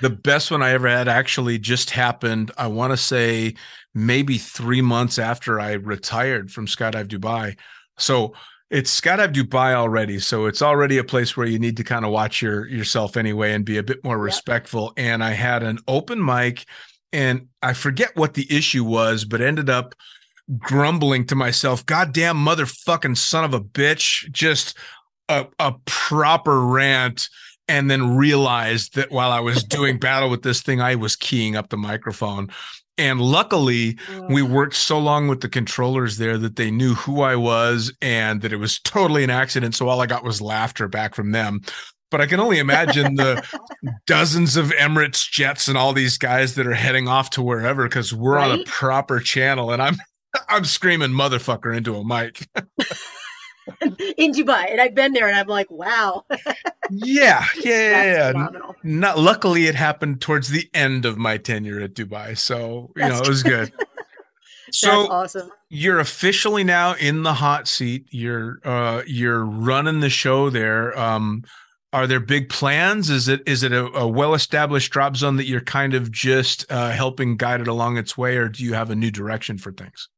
the best one I ever had actually just happened. I want to say maybe three months after I retired from Skydive Dubai. So it's Skydive Dubai already, so it's already a place where you need to kind of watch your yourself anyway and be a bit more Yep. respectful. And I had an open mic, and I forget what the issue was, but ended up grumbling to myself, "Goddamn motherfucking son of a bitch!" Just a, a proper rant and then realized that while I was doing battle with this thing, I was keying up the microphone. And luckily, we worked so long with the controllers there that they knew who I was and that it was totally an accident. So all I got was laughter back from them. But I can only imagine the dozens of Emirates jets and all these guys that are heading off to wherever because we're on a proper channel and I'm I'm screaming motherfucker into a mic. in Dubai. And I've been there and I'm like, wow. Yeah, yeah, yeah. Not luckily it happened towards the end of my tenure at Dubai. So, you know, That's it was good. That's So awesome. you're officially now in the hot seat. You're uh you're running the show there. Um are there big plans? Is it is it a, a well established drop zone that you're kind of just uh, helping guide it along its way, or do you have a new direction for things?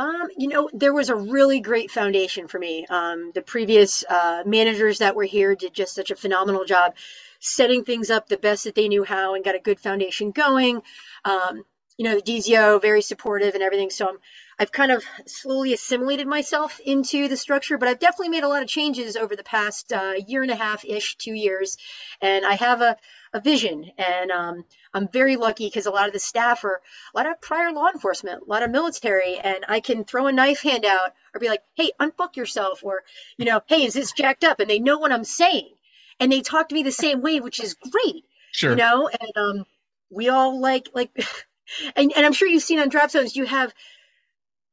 Um, you know, there was a really great foundation for me. Um, the previous uh, managers that were here did just such a phenomenal job setting things up the best that they knew how and got a good foundation going. Um, you know, the DZO very supportive and everything. So I'm, I've kind of slowly assimilated myself into the structure, but I've definitely made a lot of changes over the past uh, year and a half ish, two years, and I have a, a vision. And um, I'm very lucky because a lot of the staff are a lot of prior law enforcement, a lot of military, and I can throw a knife hand out or be like, "Hey, unfuck yourself," or you know, "Hey, is this jacked up?" And they know what I'm saying, and they talk to me the same way, which is great Sure. you know and um we all like like and, and i'm sure you've seen on drop zones you have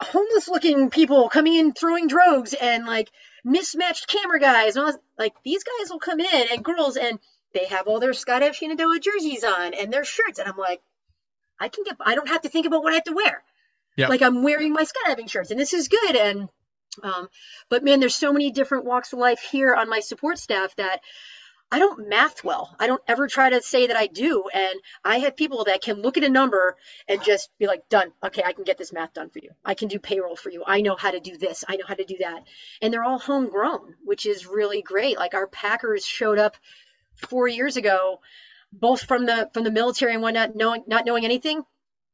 homeless looking people coming in throwing drugs and like mismatched camera guys and all like these guys will come in and girls and they have all their skydive shenandoah jerseys on and their shirts and i'm like i can get i don't have to think about what i have to wear Yeah. like i'm wearing my skydiving shirts and this is good and um, but man there's so many different walks of life here on my support staff that I don't math well. I don't ever try to say that I do. And I have people that can look at a number and just be like, done. Okay, I can get this math done for you. I can do payroll for you. I know how to do this. I know how to do that. And they're all homegrown, which is really great. Like our Packers showed up four years ago, both from the from the military and whatnot, knowing not knowing anything.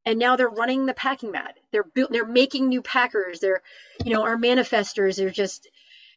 And now they're running the packing mat. They're. They're making new Packers. They're, you know, our manifestors. They're just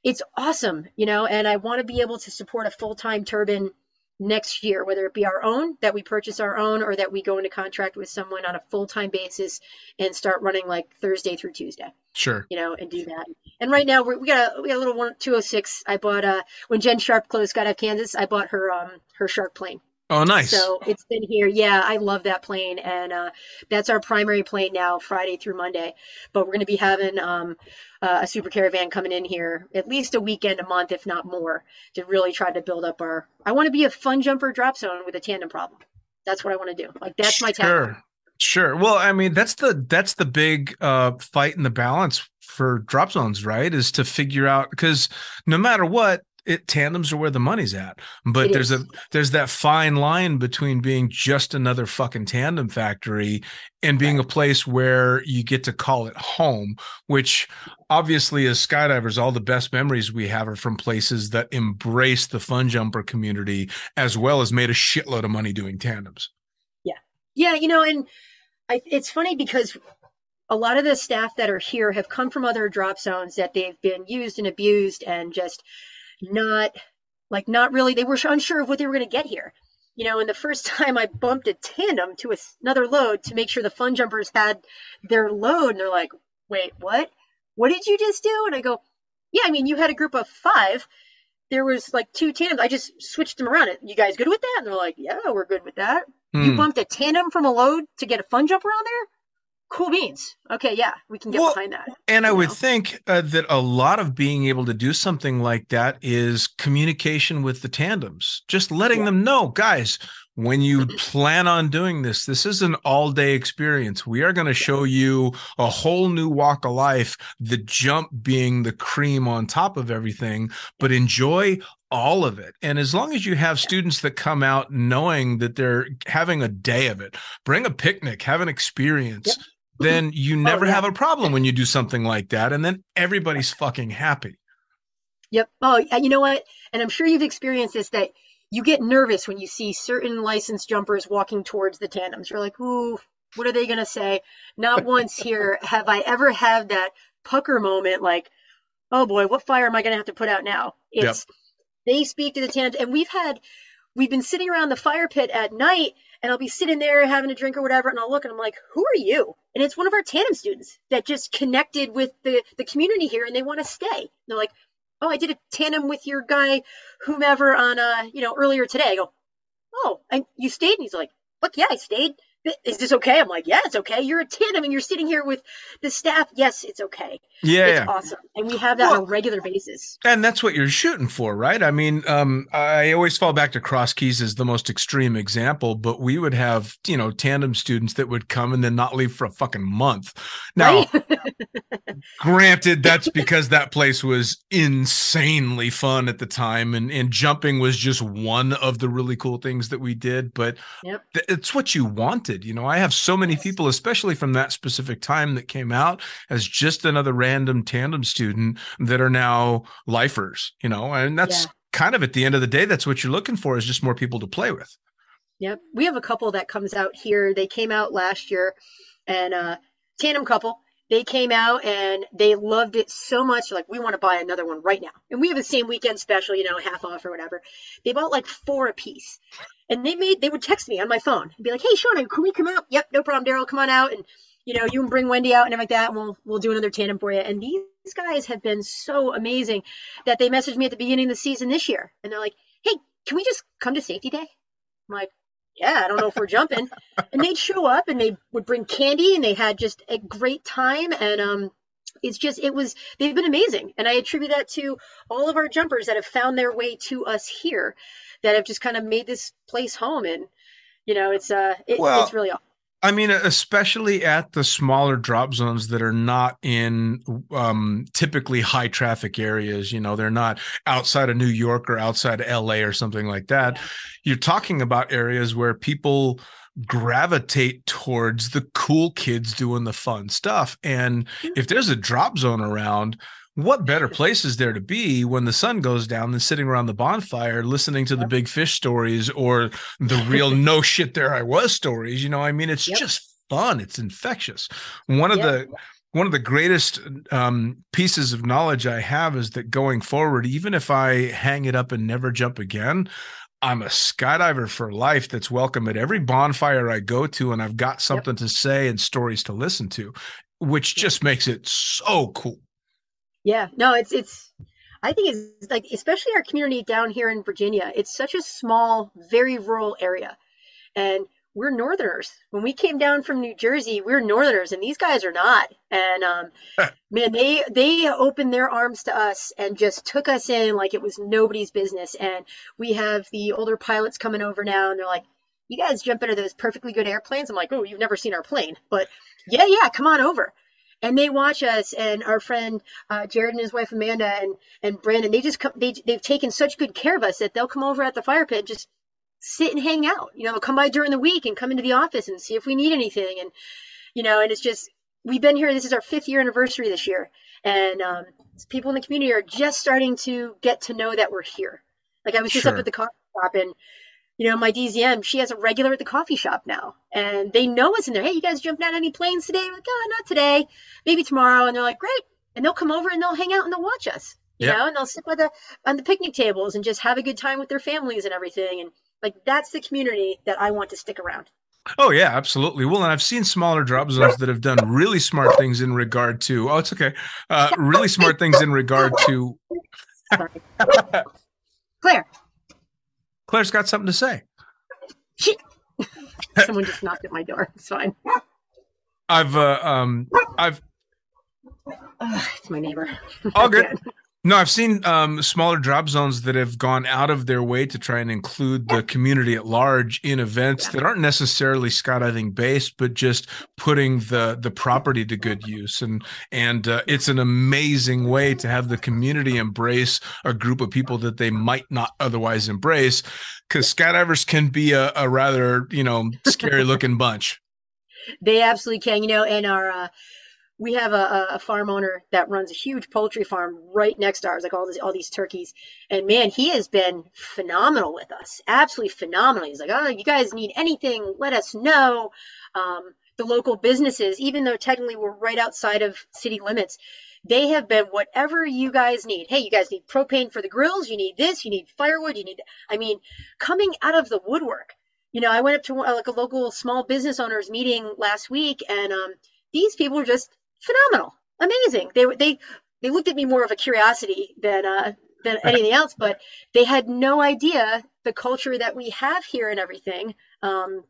it's awesome, you know, and I want to be able to support a full-time turbine next year, whether it be our own, that we purchase our own, or that we go into contract with someone on a full-time basis and start running like Thursday through Tuesday, Sure. you know, and do that. And right now we're, we got a we got a little one two oh six. I bought uh when Jen Sharp closed out of Kansas, I bought her um her Shark plane. Oh, nice. So it's been here. Yeah, I love that plane, and uh, that's our primary plane now, Friday through Monday. But we're going to be having um, uh, a super caravan coming in here at least a weekend a month, if not more, to really try to build up our. I want to be a fun jumper drop zone with a tandem problem. That's what I want to do. Like that's my. Sure. Sure. Well, I mean, that's the that's the big uh fight in the balance for drop zones, right? Is to figure out because no matter what, it tandems are where the money's at. But It there's is. a there's that fine line between being just another fucking tandem factory and being a place where you get to call it home, which obviously as skydivers, all the best memories we have are from places that embrace the fun jumper community as well as made a shitload of money doing tandems. Yeah. Yeah, you know, and I, it's funny because a lot of the staff that are here have come from other drop zones that they've been used and abused and just not like not really they were unsure of what they were going to get here. You know, and the first time I bumped a tandem to a, another load to make sure the fun jumpers had their load, and they're like, "Wait, what? What did you just do?" And I go, "Yeah, I mean, you had a group of five. There was like two tandems. I just switched them around. You guys good with that?" And they're like, "Yeah, we're good with that." You Hmm. bumped a tandem from a load to get a fun jumper on there? Cool beans. Okay, yeah, we can get Well, behind that. And I you would think uh, that a lot of being able to do something like that is communication with the tandems, just letting Yeah. them know, guys, when you plan on doing this, this is an all day experience. We are going to show you a whole new walk of life, the jump being the cream on top of everything, but enjoy all of it. And as long as you have students that come out knowing that they're having a day of it, bring a picnic, have an experience. Then you oh, never yeah. have a problem when you do something like that, and then everybody's fucking happy. Yep. Oh, you know what? And I'm sure you've experienced this that you get nervous when you see certain licensed jumpers walking towards the tandems. You're like, ooh, what are they going to say? Not once here have I ever had that pucker moment like, oh boy, what fire am I going to have to put out now? Yep. It's they speak to the tandem, and we've had we've been sitting around the fire pit at night, and I'll be sitting there having a drink or whatever, and I'll look and I'm like, who are you? And it's one of our tandem students that just connected with the the community here, and they want to stay. And they're like, oh, I did a tandem with your guy, whomever, on uh, you know, earlier today. I go, oh, and you stayed? And he's like, look, yeah, I stayed. Is this okay? I'm like, yeah, it's okay. You're a tandem and you're sitting here with the staff. Yes, it's okay. Yeah, It's yeah. awesome. And we have that on a regular basis. And that's what you're shooting for, right? I mean, um, I always fall back to Cross Keys as the most extreme example, but we would have, you know, tandem students that would come and then not leave for a fucking month. Now, right? granted, that's because that place was insanely fun at the time, and, and jumping was just one of the really cool things that we did. But Yep. th- it's what you wanted. You know, I have so many people, especially from that specific time, that came out as just another random tandem student that are now lifers, you know, and that's Yeah. kind of at the end of the day, that's what you're looking for is just more people to play with. Yep. We have a couple that comes out here. They came out last year and uh tandem couple. They came out and they loved it so much. They're like, we want to buy another one right now. And we have the same weekend special, you know, half off or whatever. They bought like four apiece. And they made they would text me on my phone and be like, Hey Sean, can we come out? Yep, no problem, Daryl, come on out and you know, you can bring Wendy out and everything like that, and we'll we'll do another tandem for you. And these guys have been so amazing that they messaged me at the beginning of the season this year, and they're like, "Hey, can we just come to safety day?" I'm like, "Yeah, I don't know if we're jumping." And they'd show up and they would bring candy, and they had just a great time. And um, it's just it was they've been amazing, and I attribute that to all of our jumpers that have found their way to us here, that have just kind of made this place home. And you know, it's uh, it, Well, it's really awesome. I mean, especially at the smaller drop zones that are not in um, typically high traffic areas. You know, they're not outside of New York or outside of LA or something like that. You're talking about areas where people gravitate towards the cool kids doing the fun stuff. And if there's a drop zone around, what better place is there to be when the sun goes down than sitting around the bonfire listening to the big fish stories or the real no shit there I was stories? You know, I mean, it's Yep. just fun. It's infectious. One of Yep. the one of the greatest um, pieces of knowledge I have is that going forward, even if I hang it up and never jump again, I'm a skydiver for life that's welcome at every bonfire I go to, and I've got something to say and stories to listen to, which just makes it so cool. Yeah, no, it's it's. I think it's like especially our community down here in Virginia. It's such a small, very rural area, and we're Northerners. When we came down from New Jersey, we're Northerners, and these guys are not. And um, man, they they opened their arms to us and just took us in like it was nobody's business. And we have the older pilots coming over now, and they're like, "You guys jump into those perfectly good airplanes." I'm like, "Oh, you've never seen our plane, but yeah, yeah, come on over." And they watch us and our friend uh, Jared and his wife Amanda and and Brandon they just come they they've taken such good care of us that they'll come over at the fire pit and just sit and hang out. You know they'll come by during the week and come into the office and see if we need anything. And you know and it's just we've been here this is our fifth year anniversary this year. And um, people in the community are just starting to get to know that we're here. Like I was just Sure. up at the coffee shop and you know, my DZM, she has a regular at the coffee shop now. And they know us in there. Hey, you guys jumping out any planes today? We're like, oh, not today. Maybe tomorrow. And they're like, great. And they'll come over and they'll hang out and they'll watch us. You Yep. know, and they'll sit by the on the picnic tables and just have a good time with their families and everything. And like that's the community that I want to stick around. Oh yeah, absolutely. Well, and I've seen smaller drop zones that have done really smart things in regard to. Oh, it's okay. Uh, really smart things in regard to. Sorry. Claire, Claire's got something to say. Someone just knocked at my door. It's fine. I've uh, um I've Ugh, it's my neighbor. all good. No, I've seen um, smaller drop zones that have gone out of their way to try and include the community at large in events that aren't necessarily skydiving based, but just putting the the property to good use. And and uh, it's an amazing way to have the community embrace a group of people that they might not otherwise embrace, because skydivers can be a, a rather you know scary looking bunch. They absolutely can, you know, and our uh, we have a, a- farm owner that runs a huge poultry farm right next to ours, like all these all these turkeys. And man, he has been phenomenal with us, absolutely phenomenal. He's like, oh, you guys need anything, let us know. Um, the local businesses, even though technically we're right outside of city limits, they have been whatever you guys need. Hey, you guys need propane for the grills. You need this. You need firewood. You need. I mean, coming out of the woodwork. You know, I went up to like a local small business owners meeting last week, and um, these people were just phenomenal, amazing. They were they they looked at me more of a curiosity than uh, than anything else, but they had no idea the culture that we have here and everything. Um,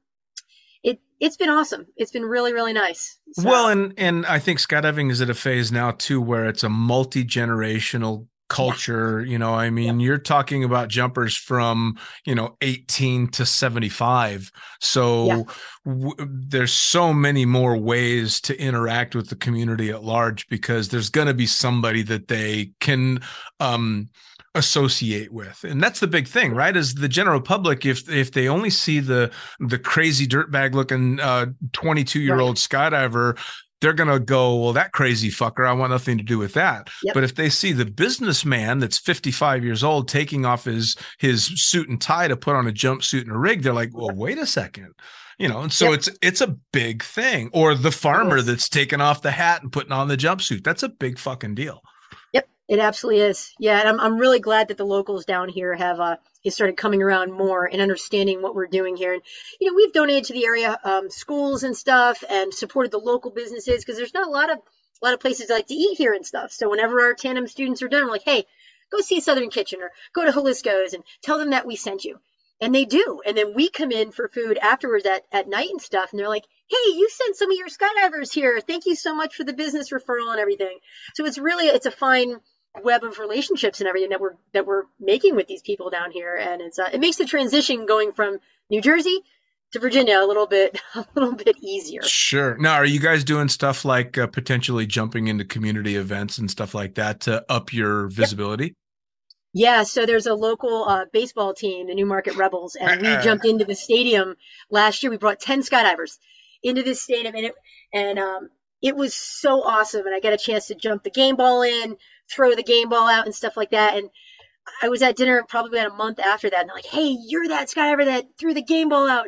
it it's been awesome. It's been really really nice. So- Well, and and I think skydiving is at a phase now too where it's a multi generational culture. You know, I mean, you're talking about jumpers from you know 18 to 75. So Yeah. w- there's so many more ways to interact with the community at large because there's going to be somebody that they can um associate with and that's the big thing right is the general public if if they only see the the crazy dirtbag looking uh 22 year old skydiver they're going to go well that crazy fucker i want nothing to do with that. Yep. but if they see the businessman that's 55 years old taking off his his suit and tie to put on a jumpsuit and a rig they're like well wait a second. You know and so Yep. it's it's a big thing. Or the farmer that's taking off the hat and putting on the jumpsuit. That's a big fucking deal it absolutely is. Yeah, and I'm I'm really glad that the locals down here have uh have started coming around more and understanding what we're doing here. And you know, we've donated to the area um, schools and stuff, and supported the local businesses because there's not a lot of a lot of places like to eat here and stuff. So whenever our tandem students are done, we're like, hey, go see Southern Kitchen or go to Jalisco's and tell them that we sent you. And they do. And then we come in for food afterwards at, at night and stuff. And they're like, hey, you sent some of your skydivers here. Thank you so much for the business referral and everything. So it's really it's a fine web of relationships and everything that we're that we're making with these people down here. And it's uh, it makes the transition going from New Jersey to Virginia a little bit a little bit easier. Sure. Now, are you guys doing stuff like uh, potentially jumping into community events and stuff like that to up your visibility? Yeah, so there's a local uh, baseball team, the New Market Rebels, and we jumped into the stadium last year. We brought 10 skydivers into this stadium, and it and um, it was so awesome. And I got a chance to jump the game ball in, throw the game ball out, and stuff like that. And I was at dinner probably about a month after that, and they're like, "Hey, you're that skydiver that threw the game ball out."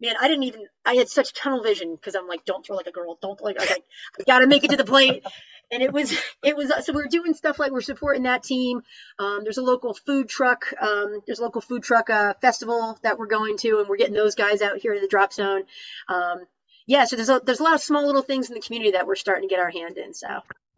Man, I didn't even. I had such tunnel vision because I'm like, "Don't throw like a girl. Don't like." I "I got to make it to the plate." And it was, it was. So we're doing stuff like we're supporting that team. Um, there's a local food truck. Um, there's a local food truck uh, festival that we're going to, and we're getting those guys out here to the drop zone. Um, yeah, so there's a, there's a lot of small little things in the community that we're starting to get our hand in. So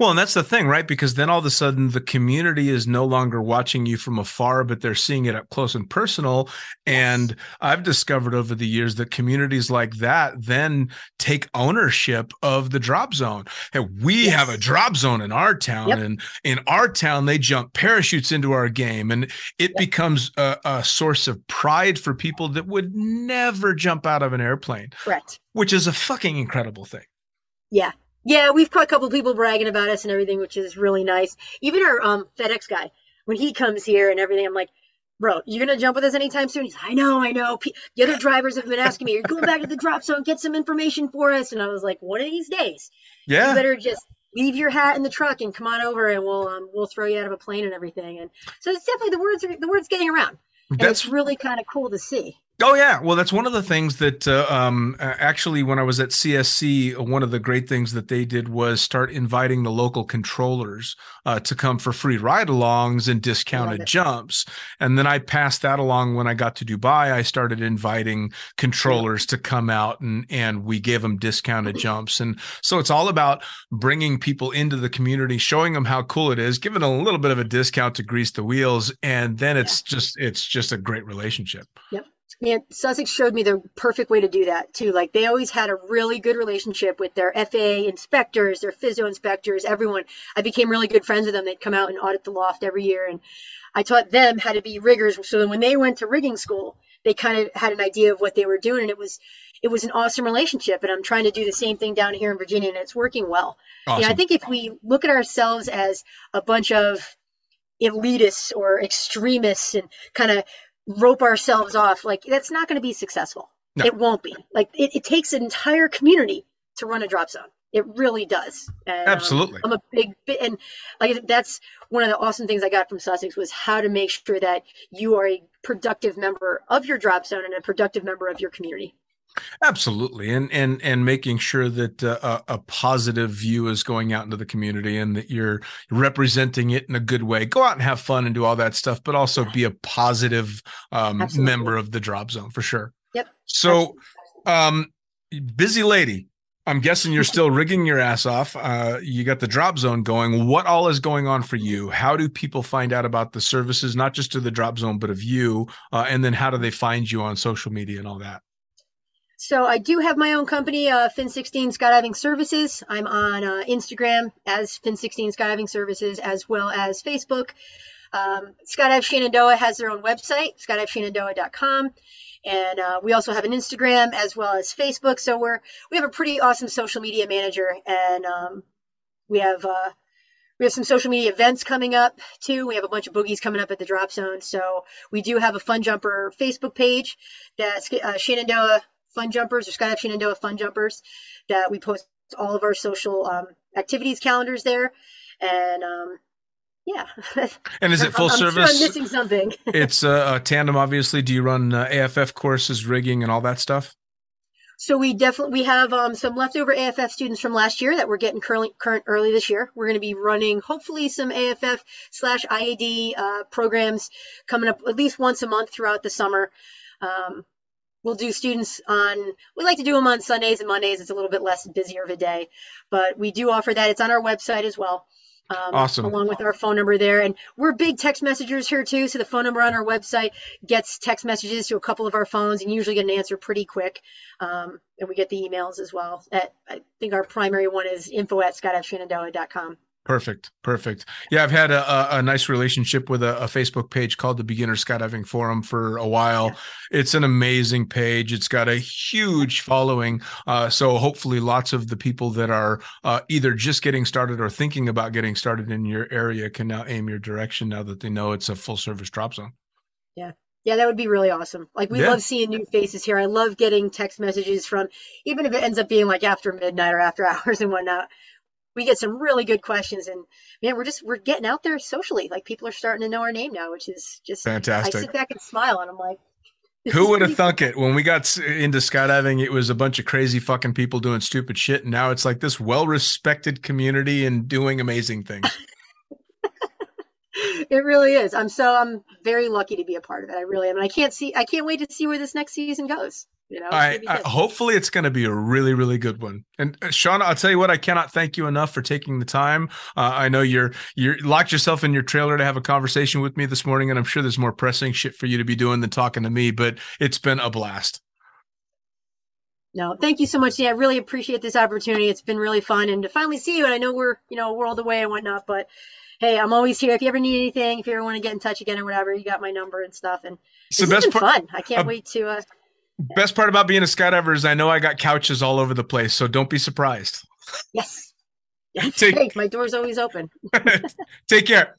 Well, and that's the thing, right? Because then all of a sudden the community is no longer watching you from afar, but they're seeing it up close and personal. And I've discovered over the years that communities like that then take ownership of the drop zone. Hey, we Yes. have a drop zone in our town, Yep. and in our town, they jump parachutes into our game. And it Yep. becomes a, a source of pride for people that would never jump out of an airplane, correct. which is a fucking incredible thing. Yeah, Yeah, we've caught a couple people bragging about us and everything, which is really nice. Even our um, FedEx guy, when he comes here and everything, I'm like, bro, you're gonna jump with us anytime soon? He's, I know, I know. P- The other drivers have been asking me, you're going back to the drop zone, get some information for us. And I was like, one of these days, you Yeah. better just leave your hat in the truck and come on over, and we'll um, we'll throw you out of a plane and everything. And so it's definitely the words are, the words getting around, and That's it's really kind of cool to see. Oh yeah, well that's one of the things that uh, um, uh, actually when I was at CSC, one of the great things that they did was start inviting the local controllers uh, to come for free ride-alongs and discounted jumps. And then I passed that along when I got to Dubai. I started inviting controllers to come out and and we gave them discounted jumps. And so it's all about bringing people into the community, showing them how cool it is, giving a little bit of a discount to grease the wheels, and then it's just it's just a great relationship. Man, Sussex showed me the perfect way to do that too. Like they always had a really good relationship with their FAA inspectors, their FSDO inspectors, everyone. I became really good friends with them. They'd come out and audit the loft every year, and I taught them how to be riggers. So then when they went to rigging school, they kind of had an idea of what they were doing, and it was it was an awesome relationship. And I'm trying to do the same thing down here in Virginia, and it's working well. Awesome. You know, I think if we look at ourselves as a bunch of elitists or extremists and kind of rope ourselves off, like that's not going to be successful. No. It won't be. Like it, it takes an entire community to run a drop zone. It really does. And, um, Absolutely. I'm a big bit, and like that's one of the awesome things I got from Sussex was how to make sure that you are a productive member of your drop zone and a productive member of your community. Absolutely, and and and making sure that uh, a, positive view is going out into the community, and that you're representing it in a good way. Go out and have fun and do all that stuff, but also be a positive um, member of the drop zone for sure. Yep. So, um, busy lady. I'm guessing you're still rigging your ass off. Uh, you got the drop zone going. What all is going on for you? How do people find out about the services, not just to the drop zone, but of you? Uh, and then how do they find you on social media and all that? So I do have my own company, uh, Fin16 Skydiving Services. I'm on uh, Instagram as Fin16 Skydiving Services, as well as Facebook. Um, Skydive Shenandoah has their own website, skydiveshenandoah.com. And uh, we also have an Instagram as well as Facebook. So we're we have a pretty awesome social media manager, and um, we have uh, we have some social media events coming up too. We have a bunch of boogies coming up at the drop zone. So we do have a Fun Jumper Facebook page that's uh, Shenandoah Fun Jumpers or Skydive Shenandoah Fun Jumpers that we post all of our social um, activities calendars there. And um, yeah. And is it full I'm, I'm sure service? I'm missing something. it's uh, a tandem, obviously. Do you run uh, AFF courses, rigging, and all that stuff? So we definitely we have um, some leftover AFF students from last year that we're getting current current early this year. We're going to be running hopefully some AFF slash IAD uh, programs coming up at least once a month throughout the summer. Um, we'll do students on we like to do them on Sundays and Mondays. It's a little bit less busier of a day, but we do offer that. It's on our website as well. Um, Awesome. Along with our phone number there. And we're big text messengers here too. So the phone number on our website gets text messages to a couple of our phones and usually get an answer pretty quick. Um, and we get the emails as well. At, I think our primary one is info at skydiveshenandoah.com. Perfect, perfect. Yeah, I've had a, a, nice relationship with a, a Facebook page called the Beginner Skydiving Forum for a while. It's an amazing page. It's got a huge following. Uh, so hopefully, lots of the people that are uh, either just getting started or thinking about getting started in your area can now aim your direction now that they know it's a full service drop zone. Yeah. Yeah, that would be really awesome. Like we Yeah. love seeing new faces here. I love getting text messages from, even if it ends up being like after midnight or after hours and whatnot. We get some really good questions, and man, we're just we're getting out there socially. Like people are starting to know our name now, which is just fantastic. I sit back and smile, and I'm like, who would have thunk it when we got into skydiving? It was a bunch of crazy fucking people doing stupid shit, and now it's like this well-respected community and doing amazing things. It really is. I'm so I'm very lucky to be a part of it. I really am, and I can't see I can't wait to see where this next season goes. You know, it's I, gonna be I good. hopefully it's going to be a really really good one. And uh, Sean, I'll tell you what, I cannot thank you enough for taking the time. Uh, I know you're you're locked yourself in your trailer to have a conversation with me this morning, and I'm sure there's more pressing shit for you to be doing than talking to me. But it's been a blast. No, thank you so much. Yeah, I really appreciate this opportunity. It's been really fun and to finally see you. And I know we're, you know, a world away and whatnot, but hey, I'm always here. If you ever need anything, if you ever want to get in touch again or whatever, you got my number and stuff. And It's the best been part. fun. I can't uh, wait to. Uh, Best part about being a skydiver is I know I got couches all over the place, so don't be surprised. yes, Take- hey, my door's always open. Take care.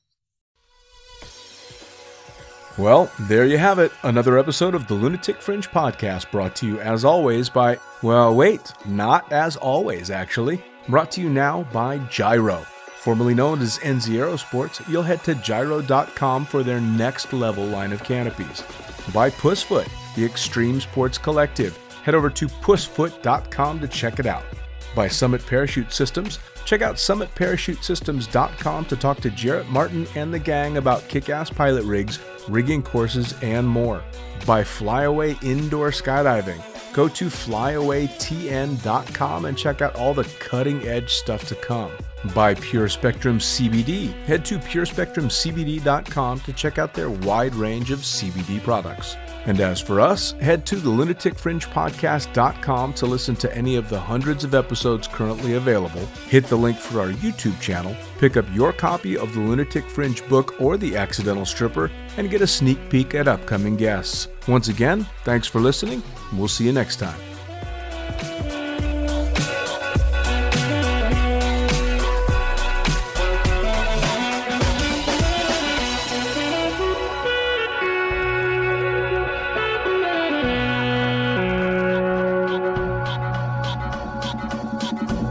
Well, there you have it. Another episode of the Lunatic Fringe podcast brought to you as always by, well, wait, not as always, actually. Brought to you now by JYRO. Formerly known as NZ Aerosports, you'll head to jyro.com for their next level line of canopies. By Pussfoot, the Extreme Sports Collective. Head over to pussfoot.com to check it out. By Summit Parachute Systems, check out summitparachutesystems.com to talk to Jarrett Martin and the gang about kick ass pilot rigs, rigging courses, and more. By Flyaway Indoor Skydiving, go to flyawaytn.com and check out all the cutting edge stuff to come. By Pure Spectrum CBD, head to purespectrumcbd.com to check out their wide range of CBD products. And as for us, head to the lunaticfringepodcast.com to listen to any of the hundreds of episodes currently available. Hit the link for our YouTube channel, pick up your copy of the Lunatic Fringe book or The Accidental Stripper, and get a sneak peek at upcoming guests. Once again, thanks for listening. We'll see you next time.